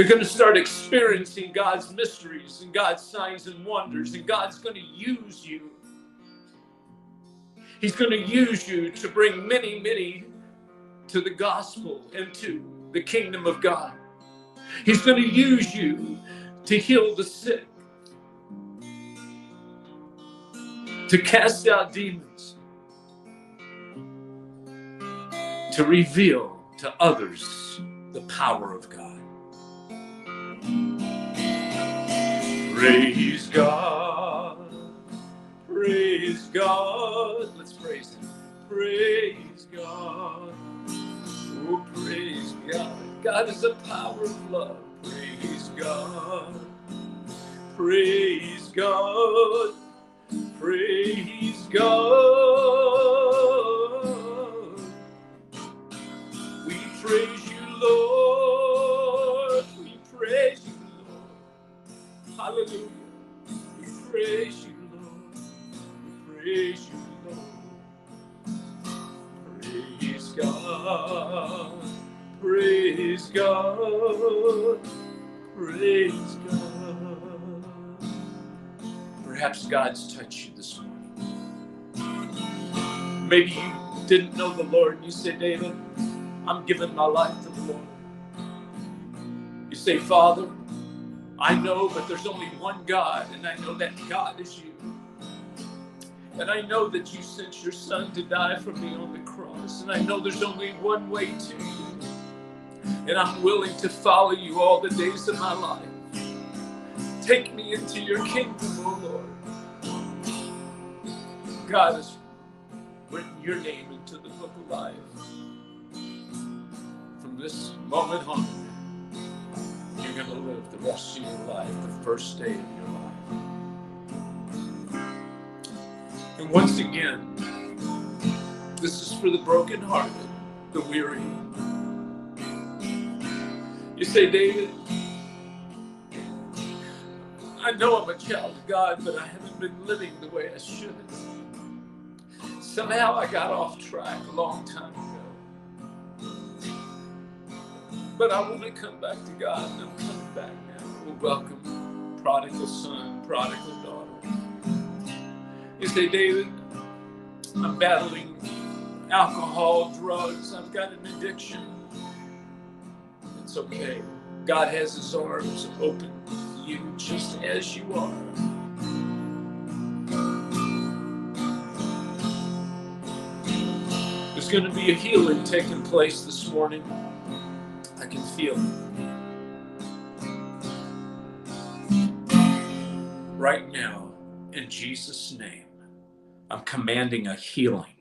They're going to start experiencing God's mysteries and God's signs and wonders, and God's going to use you. He's going to use you to bring many, many to the gospel and to the kingdom of God. He's going to use you to heal the sick. to cast out demons, to reveal to others the power of God. Praise God. Praise God. Let's praise Him. Praise God. Oh, praise God. God is the power of love. Praise God. Praise God. Praise God. We praise you, Lord. We praise you, Lord. We Praise you, Lord. Praise God. Praise God. Praise God. Perhaps God's touched you this morning. Maybe you didn't know the Lord and you said, David, I'm giving my life to the Lord. You say, Father, I know, but there's only one God, and I know that God is you. And I know that you sent your son to die for me on the cross, and I know there's only one way to you. And I'm willing to follow you all the days of my life. Take me into your kingdom, O Lord. God has written your name into the book of life. From this moment on, you're going to live the rest of your life, the first day of your life. And once again, this is for the brokenhearted, the weary. You say, David, I know I'm a child of God, but I haven't been living the way I should. Somehow I got off track a long time ago. But I want to come back to God, I'm coming back now. Well, welcome, prodigal son, prodigal daughter. You say, David, I'm battling alcohol, drugs, I've got an addiction. It's okay. God has his arms open to you just as you are. There's going to be a healing taking place this morning. Right now, in Jesus' name, I'm commanding a healing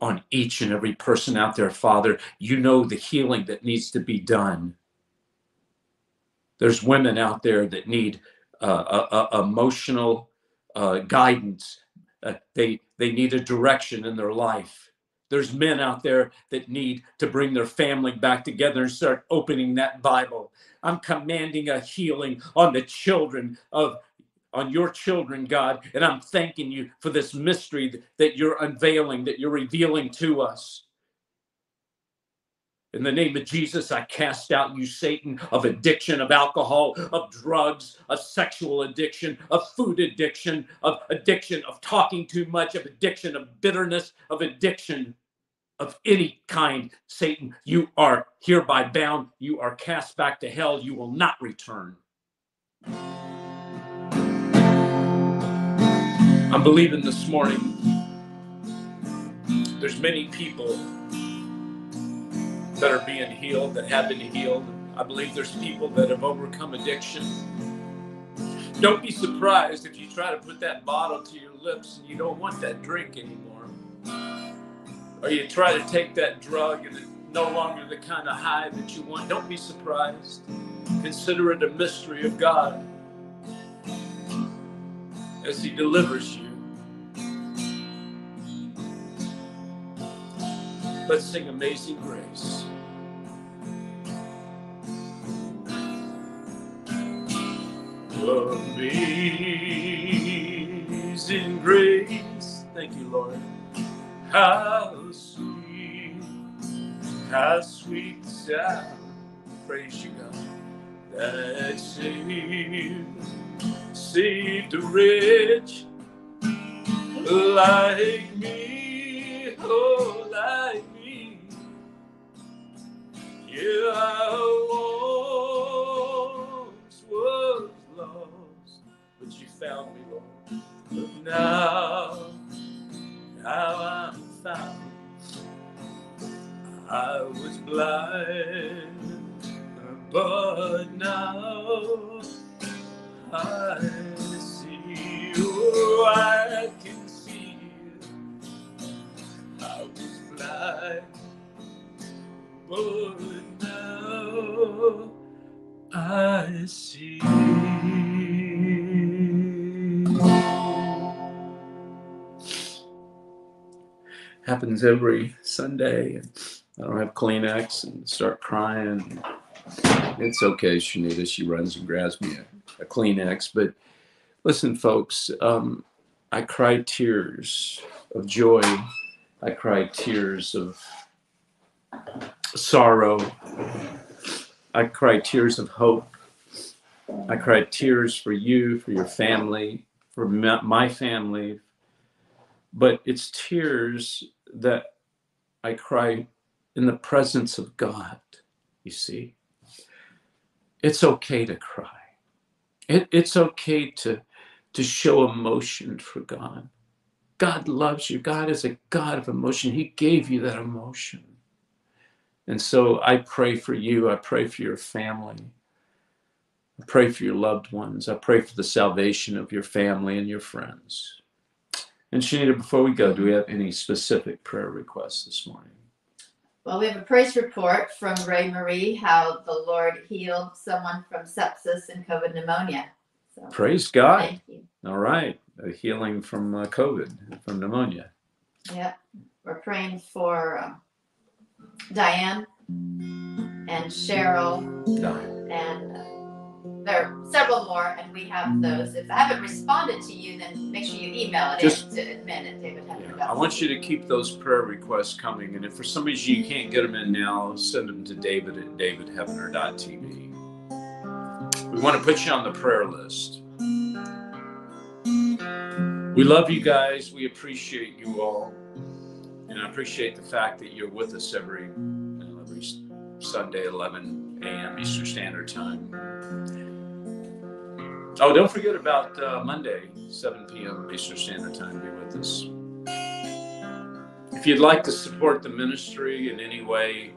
on each and every person out there, Father. You know the healing that needs to be done. There's women out there that need uh, uh, uh, emotional uh, guidance. Uh, they they need a direction in their life. There's men out there that need to bring their family back together and start opening that Bible. I'm commanding a healing on the children of on your children, God. And I'm thanking you for this mystery that you're unveiling, that you're revealing to us. In the name of Jesus, I cast out you, Satan, of addiction, of alcohol, of drugs, of sexual addiction, of food addiction, of addiction, of talking too much, of addiction, of bitterness, of addiction of any kind. Satan, you are hereby bound. You are cast back to hell. You will not return. I'm believing this morning there's many people that are being healed, that have been healed. I believe there's people that have overcome addiction. Don't be surprised if you try to put that bottle to your lips and you don't want that drink anymore. Or you try to take that drug and it's no longer the kind of high that you want. Don't be surprised. Consider it a mystery of God as He delivers you. Let's sing Amazing Grace. Amazing grace. Thank you, Lord. How sweet, how sweet sound. Praise you, God. That saved, saved a wretch like me, oh, like me. Yeah, I was lost, but you found me, Lord. But now, now I'm found. I was blind, but now I see. Oh, I can see. I was blind, but now I see. Happens every Sunday. and I don't have Kleenex and start crying. It's okay, Shanita. She runs and grabs me a, a Kleenex, but Listen, folks, um, I cry tears of joy. I cry tears of sorrow. I cry tears of hope. I cried tears for you, for your family, for my family. But it's tears that I cry in the presence of God, you see. It's okay to cry. It, it's okay to, to show emotion for God. God loves you. God is a God of emotion. He gave you that emotion. And so I pray for you. I pray for your family. I pray for your loved ones. I pray for the salvation of your family and your friends. And Shanita, before we go, do we have any specific prayer requests this morning? Well, we have a praise report from Ray Marie how the Lord healed someone from sepsis and COVID pneumonia. So, praise God. All right. A healing from uh, COVID, from pneumonia. Yeah. We're praying for um, Diane and Cheryl Diane. and uh, there are several more, and we have mm. those. If I haven't responded to you, then make sure you email it Just, in to admin at David yeah, I want you to keep those prayer requests coming, and if for some reason you mm-hmm. can't get them in now, send them to David at davidheavener.tv. We want to put you on the prayer list. We love you guys. We appreciate you all. And I appreciate the fact that you're with us every, you know, every Sunday, 11 a.m. Eastern Standard Time. Oh, don't forget about uh, Monday, 7 p.m. Eastern Standard Time. Be with us. If you'd like to support the ministry in any way,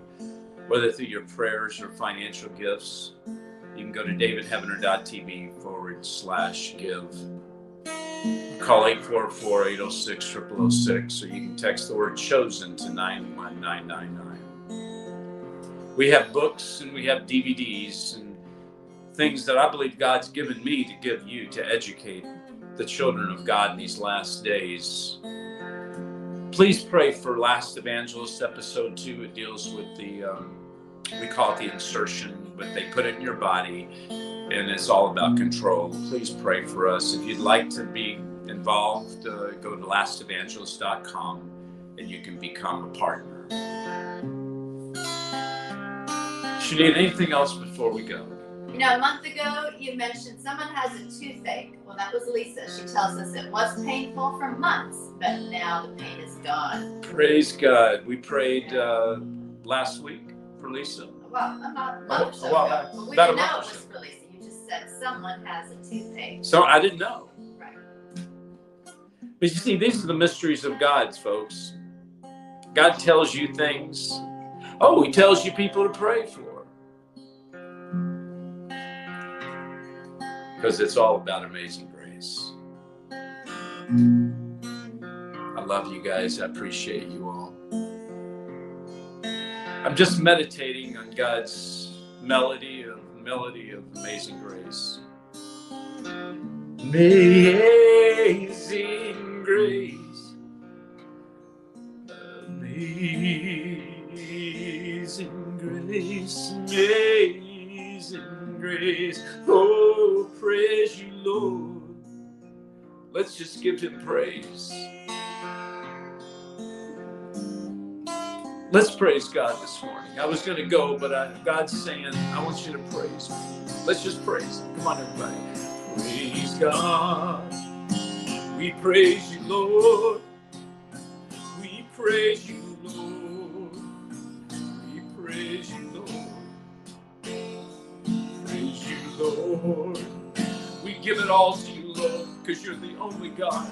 whether through your prayers or financial gifts, you can go to davidheavener.tv forward slash give. Call 844 806 0006 or you can text the word chosen to 91999. We have books and we have DVDs things that I believe God's given me to give you to educate the children of God in these last days. Please pray for Last Evangelist episode two. It deals with the, um, we call it the insertion, but they put it in your body and it's all about control. Please pray for us. If you'd like to be involved, uh, go to lastevangelist.com and you can become a partner. Shanita, anything else before we go? You know, a month ago you mentioned someone has a toothache. Well, that was Lisa. She tells us it was painful for months, but now the pain is gone. Praise God. We prayed uh, last week for Lisa. Well, about a month so well, ago. Well, we didn't know it was for Lisa. You just said someone has a toothache. So I didn't know. Right. But you see, these are the mysteries of God's, folks. God tells you things. Oh, He tells you people to pray for. Because it's all about amazing grace. I love you guys. I appreciate you all. I'm just meditating on God's melody of melody of amazing grace. Amazing grace. Amazing grace. Amazing grace. Oh, praise you, Lord. Let's just give him praise. Let's praise God this morning. I was going to go, but I, God's saying, I want you to praise me. Let's just praise him. Come on, everybody. Praise God. We praise you, Lord. We praise you, Lord. We praise you, Lord. We give it all to you, Lord, because you're the only God.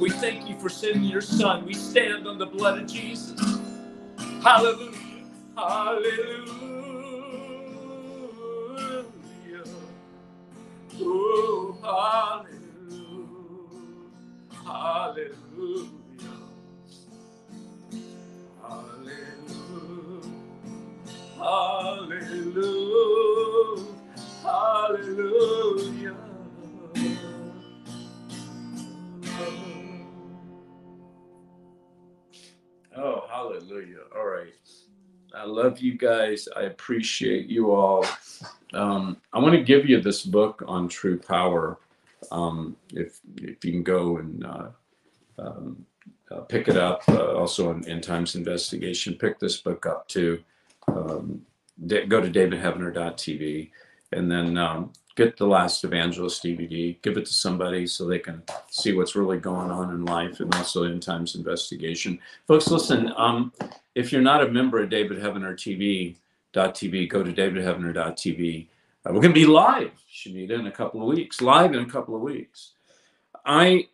We thank you for sending your son. We stand on the blood of Jesus. Hallelujah. Hallelujah. Oh, hallelujah. Hallelujah. Hallelujah. Hallelujah. Oh, hallelujah. All right. I love you guys. I appreciate you all. Um, I want to give you this book on true power. Um, if if you can go and uh, um, uh, pick it up, uh, also in, End Times Investigation, pick this book up too. Um, go to davidheavener.tv and then um, get the Last Evangelist DVD. Give it to somebody so they can see what's really going on in life, and also End Times Investigation. Folks, listen. Um, if you're not a member of David Heavener TV, TV, go to davidheavener.tv. Uh, we're going to be live, Shanita, in a couple of weeks. Live in a couple of weeks. I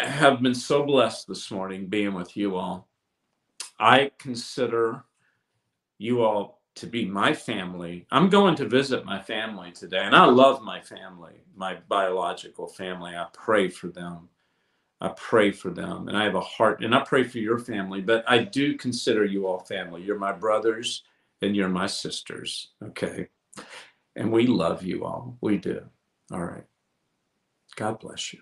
uh, have been so blessed this morning being with you all. I consider you all to be my family. I'm going to visit my family today, and I love my family, my biological family. I pray for them. I pray for them, and I have a heart, and I pray for your family, but I do consider you all family. You're my brothers and you're my sisters, okay? And we love you all. We do. All right. God bless you.